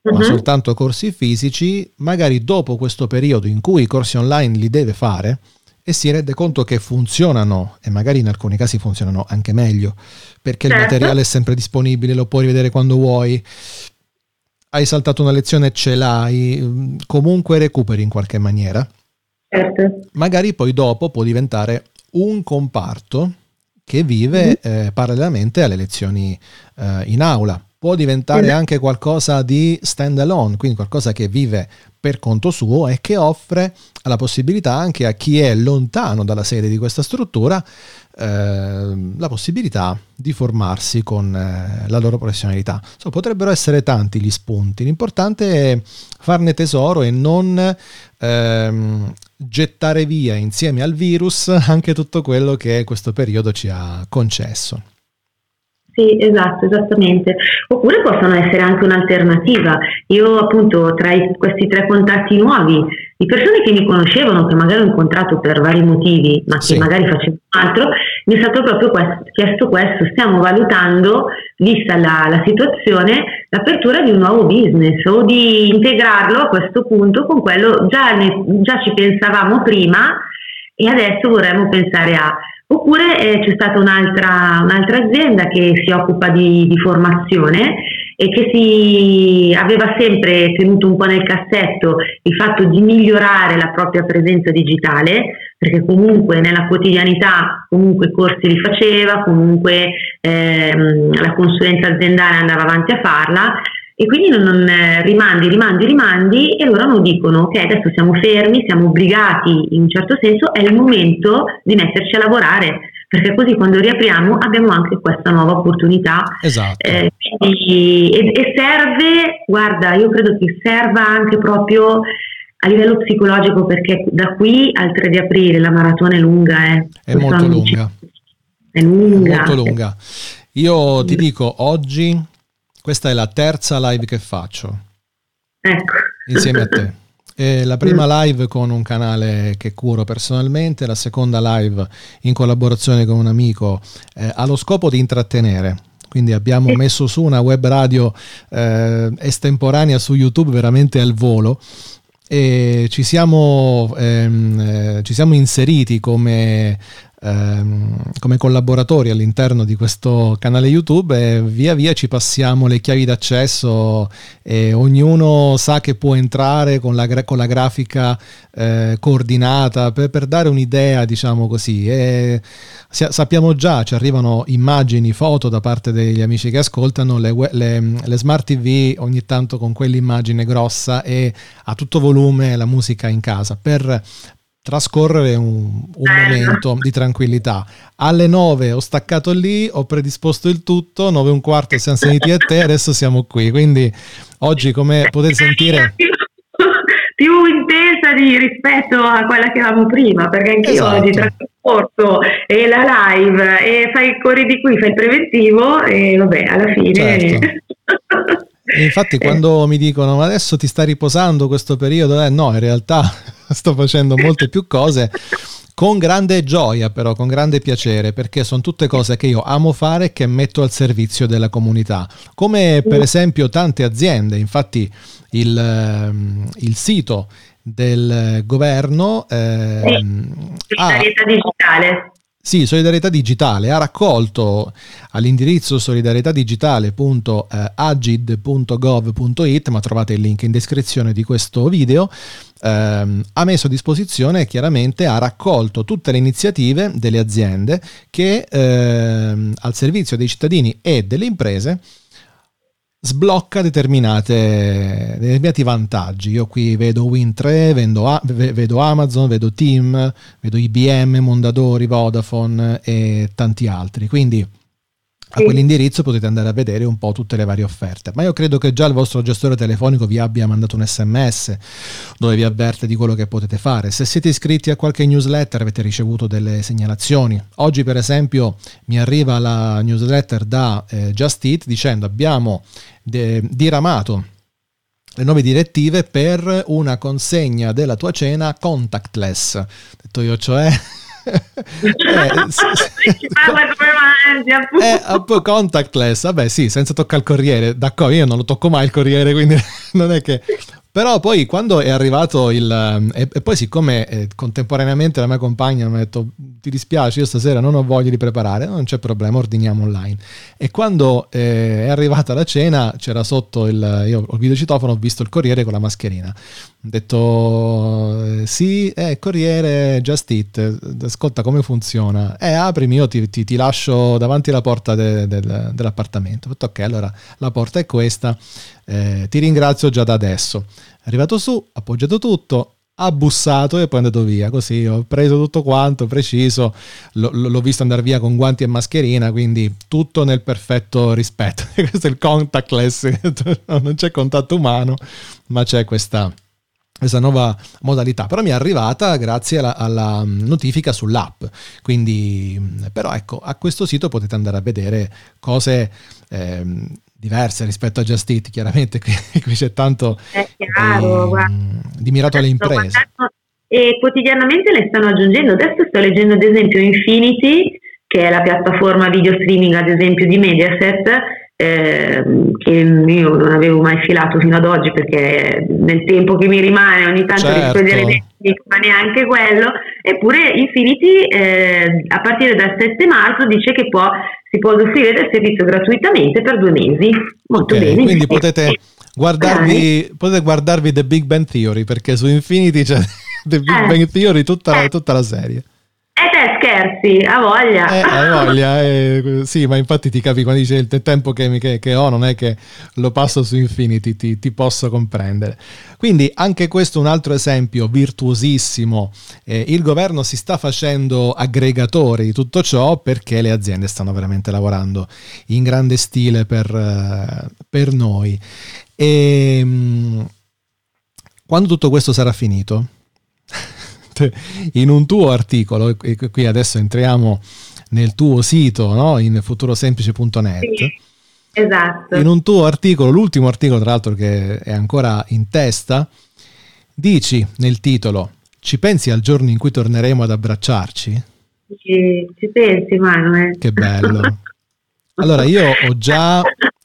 uh-huh. ma mhm. soltanto corsi fisici, magari dopo questo periodo in cui i corsi online li deve fare e si rende conto che funzionano e magari in alcuni casi funzionano anche meglio perché certo. il materiale è sempre disponibile, lo puoi rivedere quando vuoi. Hai saltato una lezione, ce l'hai, comunque recuperi in qualche maniera. Certo. Magari poi dopo può diventare un comparto che vive mm-hmm. eh, parallelamente alle lezioni eh, in aula. Può diventare mm-hmm. anche qualcosa di stand alone, quindi qualcosa che vive per conto suo e che offre la possibilità anche a chi è lontano dalla sede di questa struttura eh, la possibilità di formarsi con eh, la loro professionalità. So, potrebbero essere tanti gli spunti, l'importante è farne tesoro e non ehm, gettare via insieme al virus anche tutto quello che questo periodo ci ha concesso. Sì, esatto, esattamente. Oppure possono essere anche un'alternativa. Io appunto tra i, questi tre contatti nuovi, di persone che mi conoscevano, che magari ho incontrato per vari motivi, ma che sì. magari facevano altro, mi è stato proprio questo, chiesto questo. Stiamo valutando, vista la, la situazione, l'apertura di un nuovo business o di integrarlo a questo punto con quello, già, ne, già ci pensavamo prima e adesso vorremmo pensare a Oppure eh, c'è stata un'altra, un'altra, azienda che si occupa di, di, formazione e che si aveva sempre tenuto un po' nel cassetto il fatto di migliorare la propria presenza digitale, perché comunque nella quotidianità comunque corsi li faceva, comunque ehm, la consulenza aziendale andava avanti a farla e quindi non, non, eh, rimandi, rimandi, rimandi e loro non dicono ok adesso siamo fermi, siamo obbligati in un certo senso, è il momento di metterci a lavorare perché così quando riapriamo abbiamo anche questa nuova opportunità. Esatto. Eh, e, e, serve, guarda, io credo che serva anche proprio a livello psicologico perché da qui al 3 di aprile la maratona è lunga. Eh. È molto lunga. È lunga. È molto lunga. Io ti dico, oggi questa è la terza live che faccio. Ecco. Insieme a te. [LAUGHS] È la prima mm. live con un canale che curo personalmente, la seconda live in collaborazione con un amico eh, ha lo scopo di intrattenere. Quindi abbiamo messo su una web radio eh, estemporanea su YouTube veramente al volo e ci siamo, ehm, eh, ci siamo inseriti come ehm, come collaboratori all'interno di questo canale YouTube e via via ci passiamo le chiavi d'accesso e ognuno sa che può entrare con la, con la grafica eh, coordinata per, per, dare un'idea, diciamo così. E sappiamo già, ci arrivano immagini, foto da parte degli amici che ascoltano, le, le, le smart TV ogni tanto con quell'immagine grossa e a tutto volume la musica in casa per trascorrere un, un momento di tranquillità. Alle 9 ho staccato lì, ho predisposto il tutto, 9 e un quarto siamo sentiti a te, adesso siamo qui. Quindi oggi, come potete sentire... più intensa di, rispetto a quella che avevamo prima, perché anche esatto. oggi trasporto e la live e fai corri di qui, fai il preventivo e vabbè, alla fine... Certo. [LAUGHS] infatti quando mi dicono ma adesso ti stai riposando questo periodo, eh no, in realtà [LAUGHS] sto facendo molte più cose con grande gioia però, con grande piacere, perché sono tutte cose che io amo fare e che metto al servizio della comunità, come per esempio tante aziende, infatti il, ehm, il sito del governo eh, sì, ha, digitale. Sì, Solidarietà Digitale. Ha raccolto all'indirizzo solidarietadigitale.agid.gov.it, ma trovate il link in descrizione di questo video, ehm, ha messo a disposizione chiaramente, ha raccolto tutte le iniziative delle aziende che ehm, al servizio dei cittadini e delle imprese sblocca determinati vantaggi. Io qui vedo Win3, vedo, vedo, Amazon, vedo Team, vedo IBM, Mondadori, Vodafone e tanti altri. Quindi a quell'indirizzo potete andare a vedere un po' tutte le varie offerte. Ma io credo che già il vostro gestore telefonico vi abbia mandato un sms dove vi avverte di quello che potete fare. Se siete iscritti a qualche newsletter avete ricevuto delle segnalazioni. Oggi per esempio mi arriva la newsletter da eh, Just Eat dicendo abbiamo de- diramato le nuove direttive per una consegna della tua cena contactless. Detto io, cioè eh, [LAUGHS] sì, eh, contactless, vabbè sì, senza toccare il corriere, d'accordo, io non lo tocco mai il corriere, quindi [LAUGHS] non è che... Però poi quando è arrivato il... Ehm, e, e poi siccome eh, contemporaneamente la mia compagna mi ha detto ti dispiace, io stasera non ho voglia di preparare, non c'è problema, ordiniamo online. E quando eh, è arrivata la cena c'era sotto il... Io ho il videocitofono, ho visto il corriere con la mascherina. Ho detto eh, sì, eh, corriere, just it, ascolta come funziona. Eh, aprimi, io ti, ti, ti lascio davanti alla porta de, de, de, dell'appartamento. Ho detto ok, allora la porta è questa eh, ti ringrazio già da adesso. È arrivato su, ha appoggiato tutto, ha bussato e poi è andato via. Così ho preso tutto quanto, preciso, l- l'ho visto andare via con guanti e mascherina, quindi tutto nel perfetto rispetto. [LAUGHS] Questo è il contactless, [LAUGHS] non c'è contatto umano, ma c'è questa questa nuova modalità, però mi è arrivata grazie alla, alla, notifica sull'app, quindi però ecco, a questo sito potete andare a vedere cose eh, diverse rispetto a Just Eat, chiaramente [LAUGHS] qui, qui c'è tanto chiaro, di, di, mirato alle imprese. E quotidianamente le stanno aggiungendo, adesso sto leggendo ad esempio Infinity, che è la piattaforma video streaming ad esempio di Mediaset, eh, che io non avevo mai filato fino ad oggi perché nel tempo che mi rimane ogni tanto certo. rispondere Netflix ma neanche quello eppure Infinity eh, a partire dal 7 marzo dice che può si può usufruire del servizio gratuitamente per due mesi. Molto okay, bene. Quindi potete guardarvi, potete guardarvi The Big Bang Theory perché su Infinity c'è [LAUGHS] The Big eh. Bang Theory tutta, eh. tutta la serie. E eh, te scherzi, a voglia. Eh, a voglia, eh, sì, ma infatti ti capi quando dice il tempo che, che, che, ho non è che lo passo su Infinity, ti, ti, posso comprendere. Quindi anche questo è un altro esempio virtuosissimo. Eh, il governo si sta facendo aggregatore di tutto ciò perché le aziende stanno veramente lavorando in grande stile per, eh, per noi. E ehm, quando tutto questo sarà finito? In un tuo articolo, e qui adesso entriamo nel tuo sito, no? in futurosemplice.net. Sì, esatto. In un tuo articolo, l'ultimo articolo tra l'altro che è ancora in testa, dici nel titolo, ci pensi al giorno in cui torneremo ad abbracciarci? Sì, ci pensi Manuel. Che bello. Allora io ho già,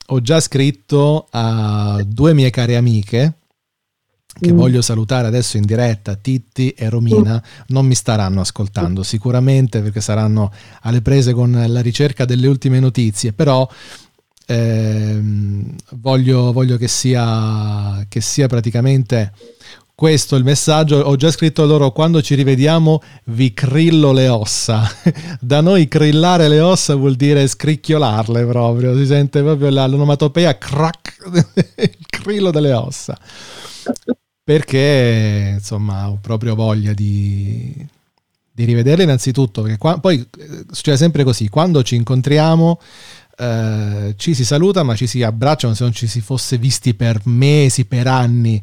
ho già scritto a due mie care amiche che mm. voglio salutare adesso in diretta, Titti e Romina, non mi staranno ascoltando sicuramente perché saranno alle prese con la ricerca delle ultime notizie, però ehm, voglio, voglio che, sia, che sia praticamente questo il messaggio. Ho già scritto loro quando ci rivediamo vi crillo le ossa. [LAUGHS] da noi crillare le ossa vuol dire scricchiolarle proprio, si sente proprio l'onomatopea crack, [LAUGHS] il crillo delle ossa perché insomma ho proprio voglia di, di rivederle innanzitutto, perché qua, poi eh, succede sempre così, quando ci incontriamo eh, ci si saluta ma ci si abbraccia come se non ci si fosse visti per mesi, per anni.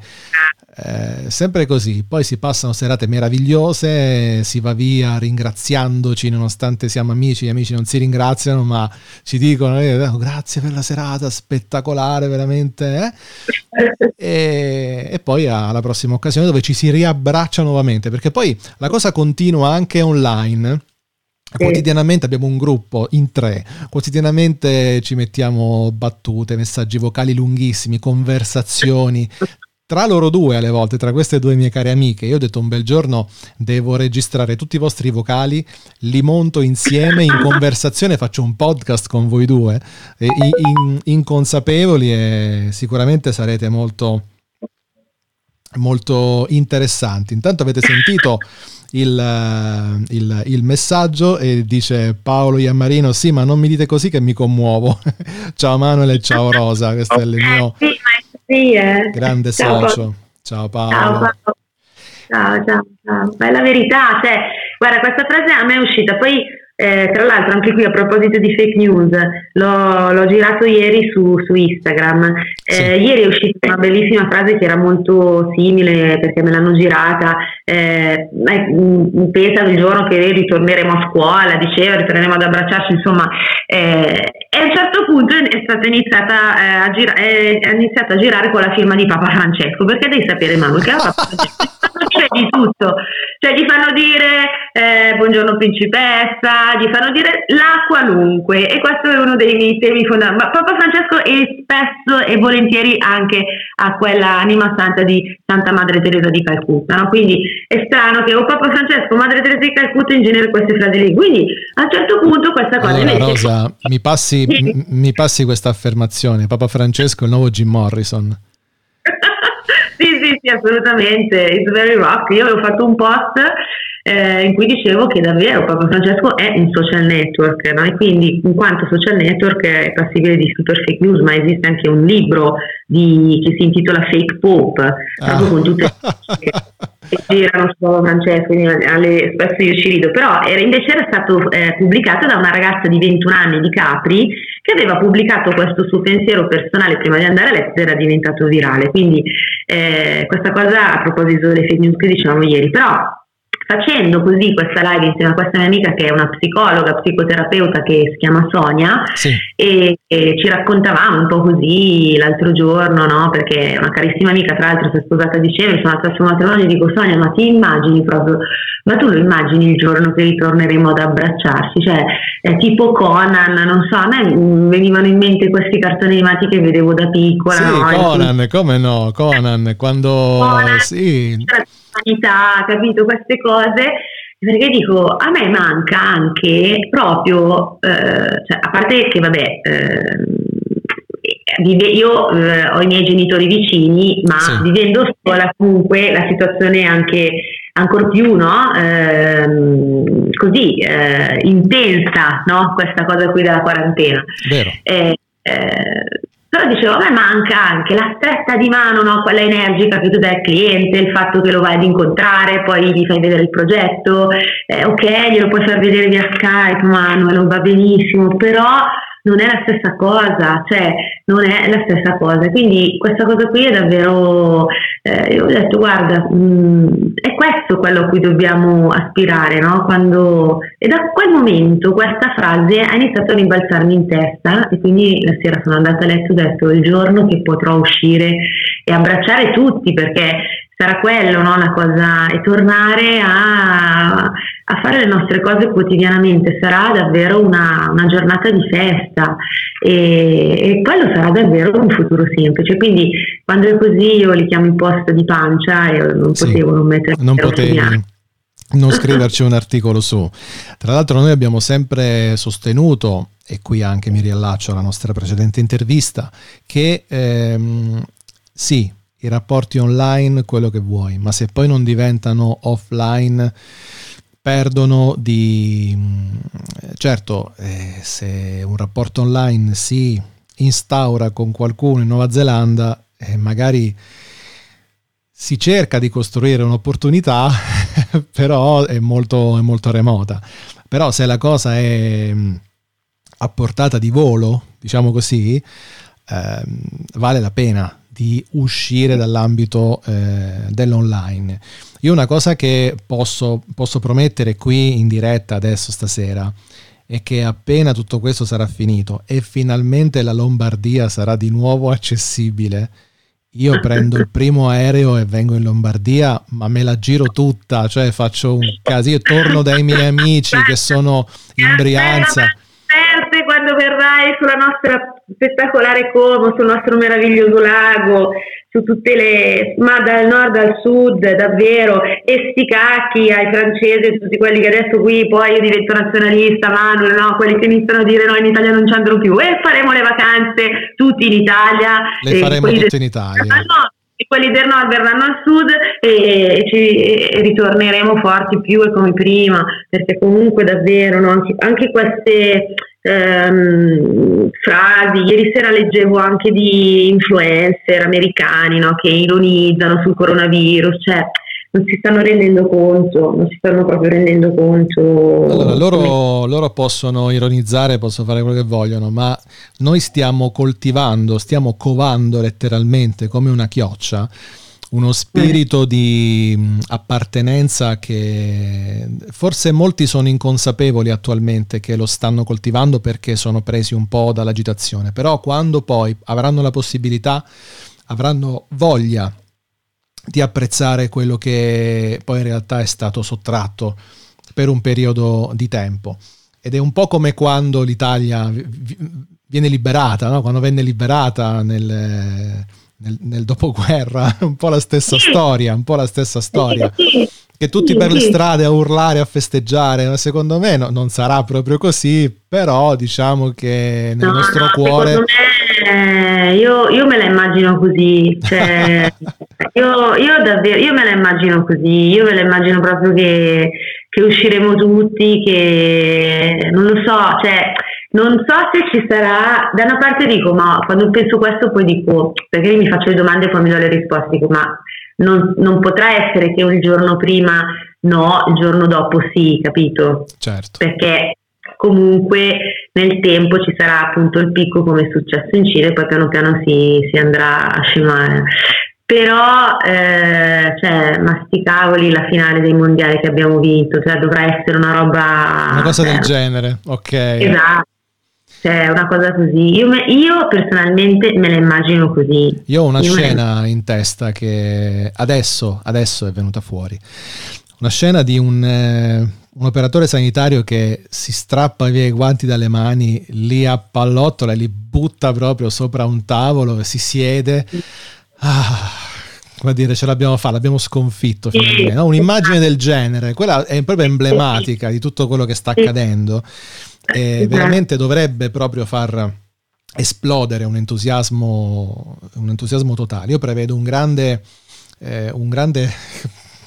Eh, sempre così, poi si passano serate meravigliose, si va via ringraziandoci nonostante siamo amici, gli amici non si ringraziano ma ci dicono eh, oh, grazie per la serata, spettacolare veramente. Eh? [LAUGHS] E, e, poi alla prossima occasione dove ci si riabbraccia nuovamente, perché poi la cosa continua anche online. Quotidianamente abbiamo un gruppo in tre, quotidianamente ci mettiamo battute, messaggi vocali lunghissimi, conversazioni, [LAUGHS] tra loro due alle volte, tra queste due mie care amiche, io ho detto un bel giorno devo registrare tutti i vostri vocali, li monto insieme in conversazione, faccio un podcast con voi due, in, inconsapevoli e sicuramente sarete molto, molto interessanti. Intanto avete sentito il, il, il, messaggio e dice Paolo Iammarino, sì ma non mi dite così che mi commuovo. [LAUGHS] ciao Manuel e ciao Rosa, questo è il mio sì, eh. Grande ciao, socio. Ciao Paolo. Ciao, Paolo. Ciao, ciao, ciao. Bella verità, cioè, guarda, questa frase a me è uscita, poi eh, tra l'altro anche qui a proposito di fake news, l'ho, l'ho girato ieri su, su Instagram. Eh, sì. Ieri è uscita una bellissima frase che era molto simile perché me l'hanno girata. Eh, pensa il giorno che ritorneremo a scuola, diceva, ritorneremo ad abbracciarci, insomma. Eh, e a un certo punto è stata iniziata, eh, a, gira- è iniziata a girare con la firma di Papa Francesco, perché devi sapere, Manu, che Papa Francesco dire di tutto, cioè gli fanno dire eh, buongiorno principessa, gli fanno dire la qualunque e questo è uno dei miei temi fondamentali, ma Papa Francesco è spesso e volentieri anche a quella anima santa di Santa Madre Teresa di Calcutta, no? quindi è strano che o Papa Francesco o Madre Teresa di Calcutta in genere queste frasi lì, quindi a un certo punto questa cosa... Allora Rosa, mi passi, m- mi passi questa affermazione, Papa Francesco è il nuovo Jim Morrison. [LAUGHS] sì, sì, sì, assolutamente, it's very rock. Io avevo fatto un post eh, in cui dicevo che davvero Papa Francesco è un social network no? e quindi in quanto social network è passibile di super fake news, ma esiste anche un libro di, che si intitola Fake Pope, ah. proprio con tutte le [LAUGHS] che girano su Papa Francesco, alle, spesso io ci rido, però era, invece era stato eh, pubblicato da una ragazza di 21 anni di Capri che aveva pubblicato questo suo pensiero personale prima di andare a letto ed era diventato virale. Quindi eh, questa cosa a proposito delle fake news che dicevamo ieri, però facendo così questa live insieme a questa mia amica che è una psicologa, psicoterapeuta che si chiama Sonia sì. e, e, ci raccontavamo un po' così l'altro giorno, no? perché è una carissima amica, tra l'altro si è sposata a dicembre, sono andata al suo matrimonio e dico Sonia ma ti immagini proprio, ma tu lo immagini il giorno che ritorneremo ad abbracciarci, cioè è tipo Conan, non so, a me venivano in mente questi cartoni animati che vedevo da piccola. Sì, no? Conan, come no, Conan, quando... Conan, sì umanità, capito? Queste cose. Perché dico, a me manca anche proprio, eh, cioè, a parte che vabbè, eh, io eh, ho i miei genitori vicini, ma sì. vivendo sola comunque la situazione è anche ancora più no? Ehm, così eh, intensa no? questa cosa qui della quarantena. Vero. Eh, eh, però dicevo, a me manca anche la stretta di mano, no? quella energica che tu dai al cliente, il fatto che lo vai ad incontrare, poi gli fai vedere il progetto, eh, ok, glielo puoi far vedere via Skype, Manuel, va benissimo, però non è la stessa cosa, cioè non è la stessa cosa. Quindi questa cosa qui è davvero, eh, io ho detto guarda, mh, mm, è questo quello a cui dobbiamo aspirare, no? Quando, e da quel momento questa frase ha iniziato a rimbalzarmi in testa e quindi la sera sono andata a letto e ho detto il giorno che potrò uscire e abbracciare tutti perché sarà quello no? la cosa e tornare a a fare le nostre cose quotidianamente, sarà davvero una, una giornata di festa e, e, quello sarà davvero un futuro semplice. Quindi quando è così io li chiamo i post di pancia e non sì, potevo non mettere non potevi non [LAUGHS] scriverci un articolo su. Tra l'altro noi abbiamo sempre sostenuto, e qui anche mi riallaccio alla nostra precedente intervista, che ehm, sì, i rapporti online, quello che vuoi, ma se poi non diventano offline perdono di... Mm, certo, eh, se un rapporto online si instaura con qualcuno in Nuova Zelanda, eh, magari si cerca di costruire un'opportunità, [LAUGHS] però è molto, è molto remota. Però se la cosa è mm, a portata di volo, diciamo così, eh, vale la pena di uscire dall'ambito eh, dell'online. Io una cosa che posso, posso promettere qui in diretta adesso stasera è che appena tutto questo sarà finito e finalmente la Lombardia sarà di nuovo accessibile, io prendo il primo aereo e vengo in Lombardia, ma me la giro tutta, cioè faccio un casino, torno dai miei amici che sono in Brianza. Quando verrai sulla nostra spettacolare Como, sul nostro meraviglioso lago, su tutte le, ma dal nord al sud, davvero, e sti cacchi ai francesi, tutti quelli che adesso qui poi io divento nazionalista, Manuel, no? quelli che iniziano a dire no, in Italia non ci andrò più, e faremo le vacanze tutti in Italia. Le faremo tutte in Italia. Ah, no, e quelli del nord verranno al sud e, ci ritorneremo forti più e come prima, perché comunque davvero no? anche, anche queste ehm, frasi. Ieri sera leggevo anche di influencer americani no, che ironizzano sul coronavirus, cioè non si stanno rendendo conto, non si stanno proprio rendendo conto. Allora, loro, loro, possono ironizzare, possono fare quello che vogliono, ma noi stiamo coltivando, stiamo covando letteralmente come una chioccia uno spirito di appartenenza che forse molti sono inconsapevoli attualmente che lo stanno coltivando perché sono presi un po' dall'agitazione, però quando poi avranno la possibilità, avranno voglia di apprezzare quello che poi in realtà è stato sottratto per un periodo di tempo. Ed è un po' come quando l'Italia viene liberata, no? quando venne liberata nel, nel, nel, dopoguerra, [LAUGHS] un po' la stessa storia, un po' la stessa storia. Che tutti per le strade a urlare, a festeggiare, secondo me no, non sarà proprio così, però diciamo che nel no, nostro no, cuore... Me, io, io, me la immagino così, cioè, [LAUGHS] io, io, davvero, io me la immagino così, io me la immagino proprio che, che usciremo tutti, che non lo so, cioè non so se ci sarà, da una parte dico, ma quando penso questo poi dico, perché mi faccio le domande e poi mi do le risposte, dico, ma non, non potrà essere che il giorno prima no, il giorno dopo sì, capito? Certo. Perché comunque nel tempo ci sarà appunto il picco come è successo in Cile e poi piano piano si, si andrà a scemare però eh, cioè, masticavoli la finale dei mondiali che abbiamo vinto, cioè dovrà essere una roba... Una cosa eh, del genere, ok. Esatto. Cioè, una cosa così. Io, me, io, personalmente me la immagino così. Io ho una io scena me... in testa che adesso, adesso, è venuta fuori. Una scena di un, eh, un, operatore sanitario che si strappa via i guanti dalle mani, li appallottola e li butta proprio sopra un tavolo e si siede. Ah, come dire, ce l'abbiamo fatta, l'abbiamo sconfitto finalmente. No? Un'immagine del genere, quella è proprio emblematica di tutto quello che sta accadendo e veramente dovrebbe proprio far esplodere un entusiasmo, un entusiasmo totale. Io prevedo un grande, eh, un grande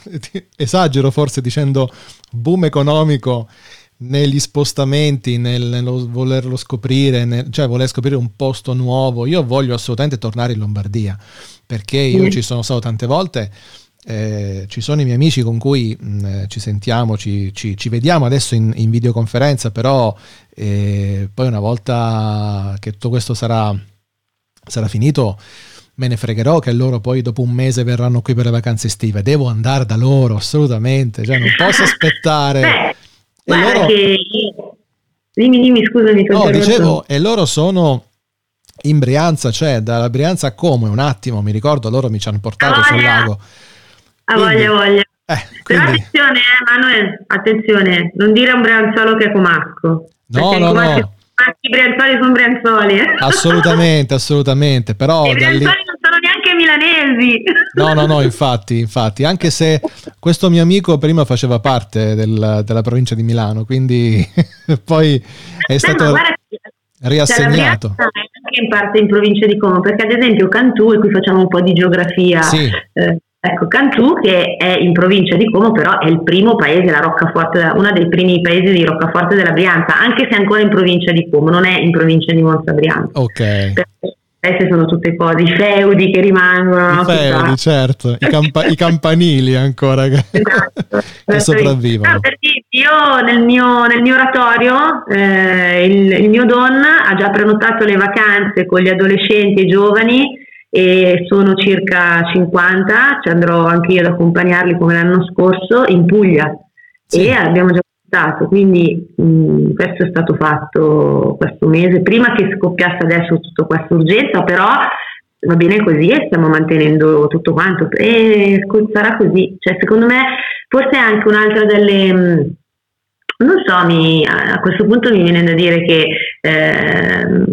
[LAUGHS] esagero forse dicendo boom economico negli spostamenti, nel, nello volerlo scoprire, nel, cioè voler scoprire un posto nuovo. Io voglio assolutamente tornare in Lombardia perché io mm. ci sono stato tante volte. Eh, ci sono i miei amici con cui mh, mm, eh, ci sentiamo, ci, ci, ci, vediamo adesso in, in videoconferenza, però eh, poi una volta che tutto questo sarà, sarà finito, me ne fregherò che loro poi dopo un mese verranno qui per le vacanze estive. Devo andare da loro assolutamente, cioè non posso [LAUGHS] aspettare. Beh, loro... che... Dimmi, dimmi, scusami. No, dicevo, e loro sono in Brianza, cioè dalla Brianza a Como, un attimo, mi ricordo, loro mi ci hanno portato sul lago. A voglia, voglia. Eh, quindi... Però attenzione, eh, Manuel, attenzione, non dire a un brianzolo che è comasco. No, no, no. I brianzoli sono brianzoli. assolutamente, assolutamente. Però [LAUGHS] I brianzoli lì... non sono neanche milanesi. No, no, no, [LAUGHS] infatti, infatti, anche se questo mio amico prima faceva parte del, della provincia di Milano, quindi [LAUGHS] poi è stato... Beh, riassegnato. Cioè, anche in parte in provincia di Como, perché ad esempio Cantù, e qui facciamo un po' di geografia, sì. eh, ecco Cantù che è in provincia di Como, però è il primo paese, la Roccaforte, uno dei primi paesi di Roccaforte della Brianza, anche se ancora in provincia di Como, non è in provincia di Monza Brianza. Ok. Perché queste sono tutte cose, i feudi che rimangono. I feudi, certo, I, campa- i, campanili ancora che, esatto, [LAUGHS] che sopravvivono. No, io nel mio, nel mio oratorio, eh, il, il, mio don ha già prenotato le vacanze con gli adolescenti e giovani e sono circa 50, ci andrò anche io ad accompagnarli come l'anno scorso in Puglia. Sì. e abbiamo già stato, quindi mh, questo è stato fatto questo mese, prima che scoppiasse adesso tutta questa urgenza, però va bene così e stiamo mantenendo tutto quanto. E sarà così, cioè secondo me forse è anche un'altra delle... Mh, non so, mi, a questo punto mi viene da dire che eh,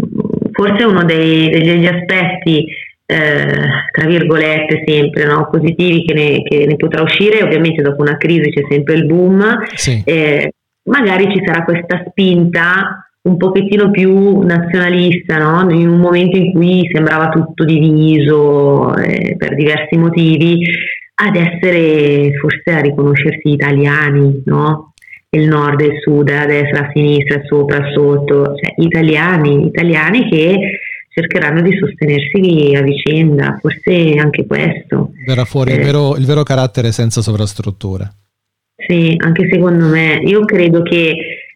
forse uno dei, degli aspetti eh, tra virgolette sempre no? positivi che ne, che ne, potrà uscire, ovviamente dopo una crisi c'è sempre il boom, sì. eh, magari ci sarà questa spinta un pochettino più nazionalista, no? in un momento in cui sembrava tutto diviso eh, per diversi motivi, ad essere forse a riconoscersi italiani, no? il nord e il sud, a destra, a sinistra, sopra, sotto, cioè italiani, italiani che cercheranno di sostenersi a vicenda, forse anche questo. Verrà fuori eh, il, vero, il vero carattere senza sovrastrutture. Sì, anche secondo me. Io credo che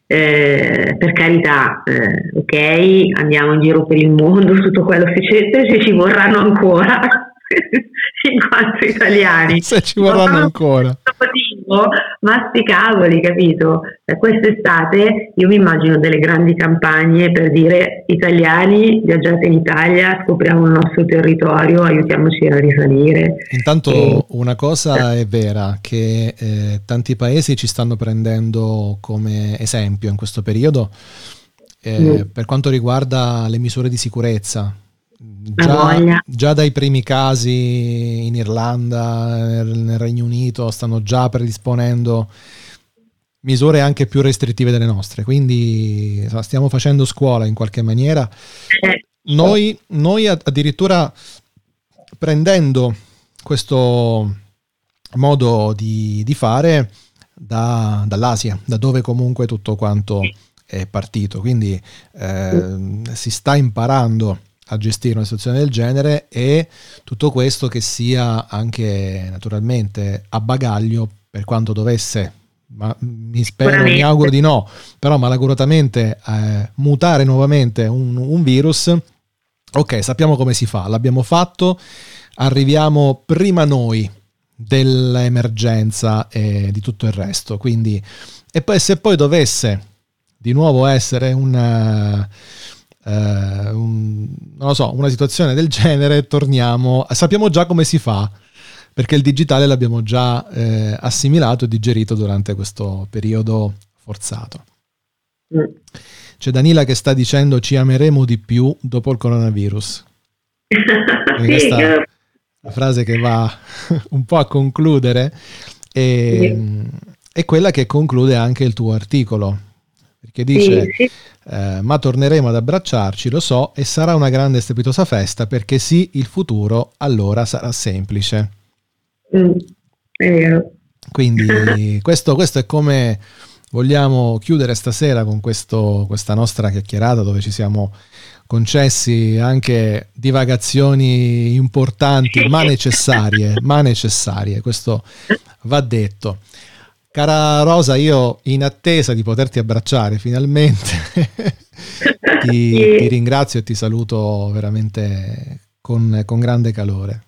eh, per carità, eh, ok, andiamo in giro per il mondo, [LAUGHS] tutto quello che c'è, se ci vorranno ancora, [LAUGHS] in quanto italiani. Se ci vorranno ancora. Ma sti cavoli, capito? Quest'estate io mi immagino delle grandi campagne per dire italiani, viaggiate in Italia, scopriamo il nostro territorio, aiutiamoci a risalire. Intanto e... una cosa è vera, che eh, tanti paesi ci stanno prendendo come esempio in questo periodo eh, mm. per quanto riguarda le misure di sicurezza Già, già, dai primi casi in Irlanda, nel Regno Unito, stanno già predisponendo misure anche più restrittive delle nostre, quindi stiamo facendo scuola in qualche maniera. Noi, noi addirittura prendendo questo modo di, di fare da, dall'Asia, da dove comunque tutto quanto è partito, quindi eh, si sta imparando a gestire una situazione del genere e tutto questo che sia anche naturalmente a bagaglio per quanto dovesse. Ma mi spero, mi auguro di no, però malaguratamente eh, mutare nuovamente un, un virus, ok, sappiamo come si fa, l'abbiamo fatto, arriviamo prima noi dell'emergenza e di tutto il resto, quindi e poi se poi dovesse di nuovo essere un eh, un, non lo so, una situazione del genere, torniamo, sappiamo già come si fa, perché il digitale l'abbiamo già eh, assimilato e digerito durante questo periodo forzato. Mm. C'è Danila che sta dicendo ci ameremo di più dopo il coronavirus. [LAUGHS] questa è la frase che va [LAUGHS] un po' a concludere e, è quella che conclude anche il tuo articolo perché dice sì, sì. Eh, ma torneremo ad abbracciarci, lo so, e sarà una grande e strepitosa festa perché sì, il futuro allora sarà semplice. Mm, è vero. Quindi [LAUGHS] questo, questo, è come vogliamo chiudere stasera con questo, questa nostra chiacchierata dove ci siamo concessi anche divagazioni importanti ma necessarie, ma necessarie, questo va detto. Cara Rosa, io in attesa di poterti abbracciare finalmente, [LAUGHS] ti, ti, ringrazio e ti saluto veramente con, con grande calore.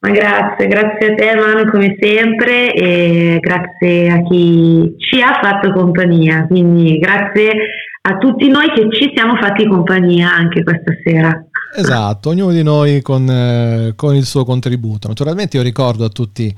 Ma grazie, grazie a te Manu come sempre e grazie a chi ci ha fatto compagnia, quindi grazie a tutti noi che ci siamo fatti compagnia anche questa sera. Esatto, ognuno di noi con, eh, con, il suo contributo. Naturalmente io ricordo a tutti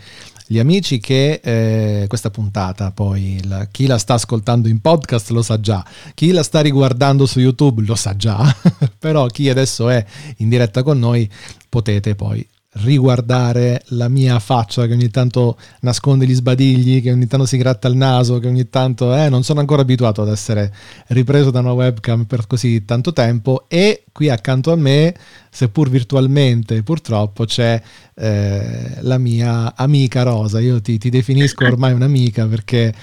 gli amici che eh, questa puntata poi la, chi la sta ascoltando in podcast lo sa già, chi la sta riguardando su YouTube lo sa già, [LAUGHS] però chi adesso è in diretta con noi potete poi riguardare la mia faccia che ogni tanto nasconde gli sbadigli, che ogni tanto si gratta il naso, che ogni tanto eh, non sono ancora abituato ad essere ripreso da una webcam per così tanto tempo e qui accanto a me, seppur virtualmente purtroppo, c'è eh, la mia amica Rosa. Io ti, ti definisco ormai un'amica perché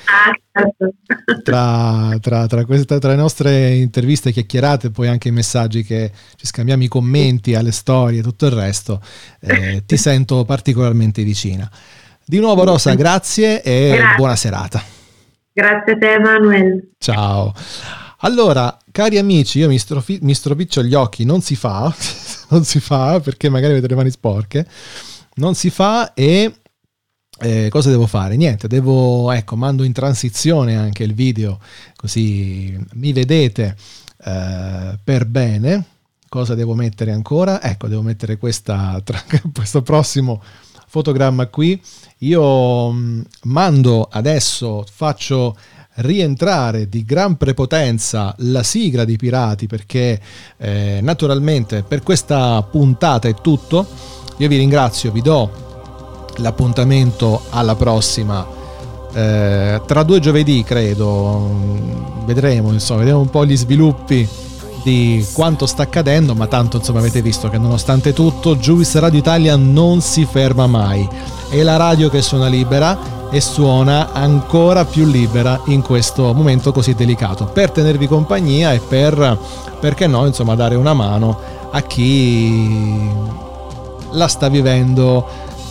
tra, tra, tra, questa, tra le nostre interviste chiacchierate e poi anche i messaggi che ci scambiamo, i commenti alle storie e tutto il resto, eh, ti [LAUGHS] sento particolarmente vicina. Di nuovo Rosa, grazie e grazie. buona serata. Grazie a te Emanuele. Ciao. Allora, cari amici, io mi, strofi- mi stropiccio gli occhi, non si fa, [LAUGHS] non si fa perché magari avete le mani sporche, non si fa e eh, cosa devo fare? Niente, devo, ecco, mando in transizione anche il video così mi vedete eh, per bene. Cosa devo mettere ancora? Ecco, devo mettere questa, tra, [LAUGHS] questo prossimo fotogramma qui. Io mm, mando adesso, faccio rientrare di gran prepotenza la sigla di Pirati perché eh, naturalmente per questa puntata è tutto. Io vi ringrazio, vi do l'appuntamento alla prossima. Eh, tra due giovedì credo. Vedremo insomma vediamo un po' gli sviluppi di quanto sta accadendo ma tanto insomma avete visto che nonostante tutto Juice Radio Italia non si ferma mai. È la radio che suona libera e suona ancora più libera in questo momento così delicato. Per tenervi compagnia e per perché no insomma dare una mano a chi la sta vivendo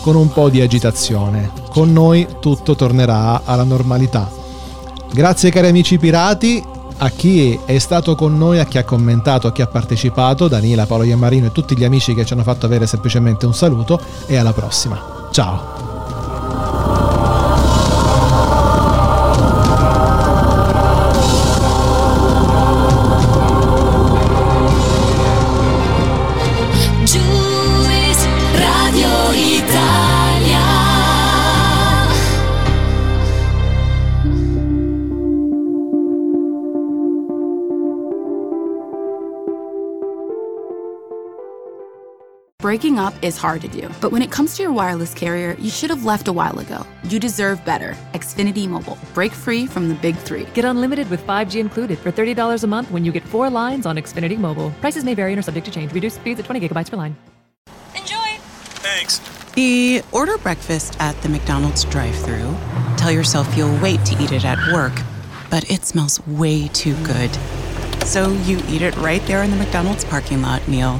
con un po' di agitazione. Con noi tutto tornerà alla normalità. Grazie cari amici pirati, a chi è stato con noi, a chi ha commentato, a chi ha partecipato, Daniela, Paolo Iammarino e tutti gli amici che ci hanno fatto avere semplicemente un saluto e alla prossima. Ciao! Breaking up is hard to do, but when it comes to your wireless carrier, you should have left a while ago. You deserve better. Xfinity Mobile. Break free from the big three. Get unlimited with 5G included for $30 a month when you get four lines on Xfinity Mobile. Prices may vary and are subject to change. Reduced speeds at 20 gigabytes per line. Enjoy! Thanks. The order breakfast at the McDonald's drive through. Tell yourself you'll wait to eat it at work, but it smells way too good. So you eat it right there in the McDonald's parking lot meal.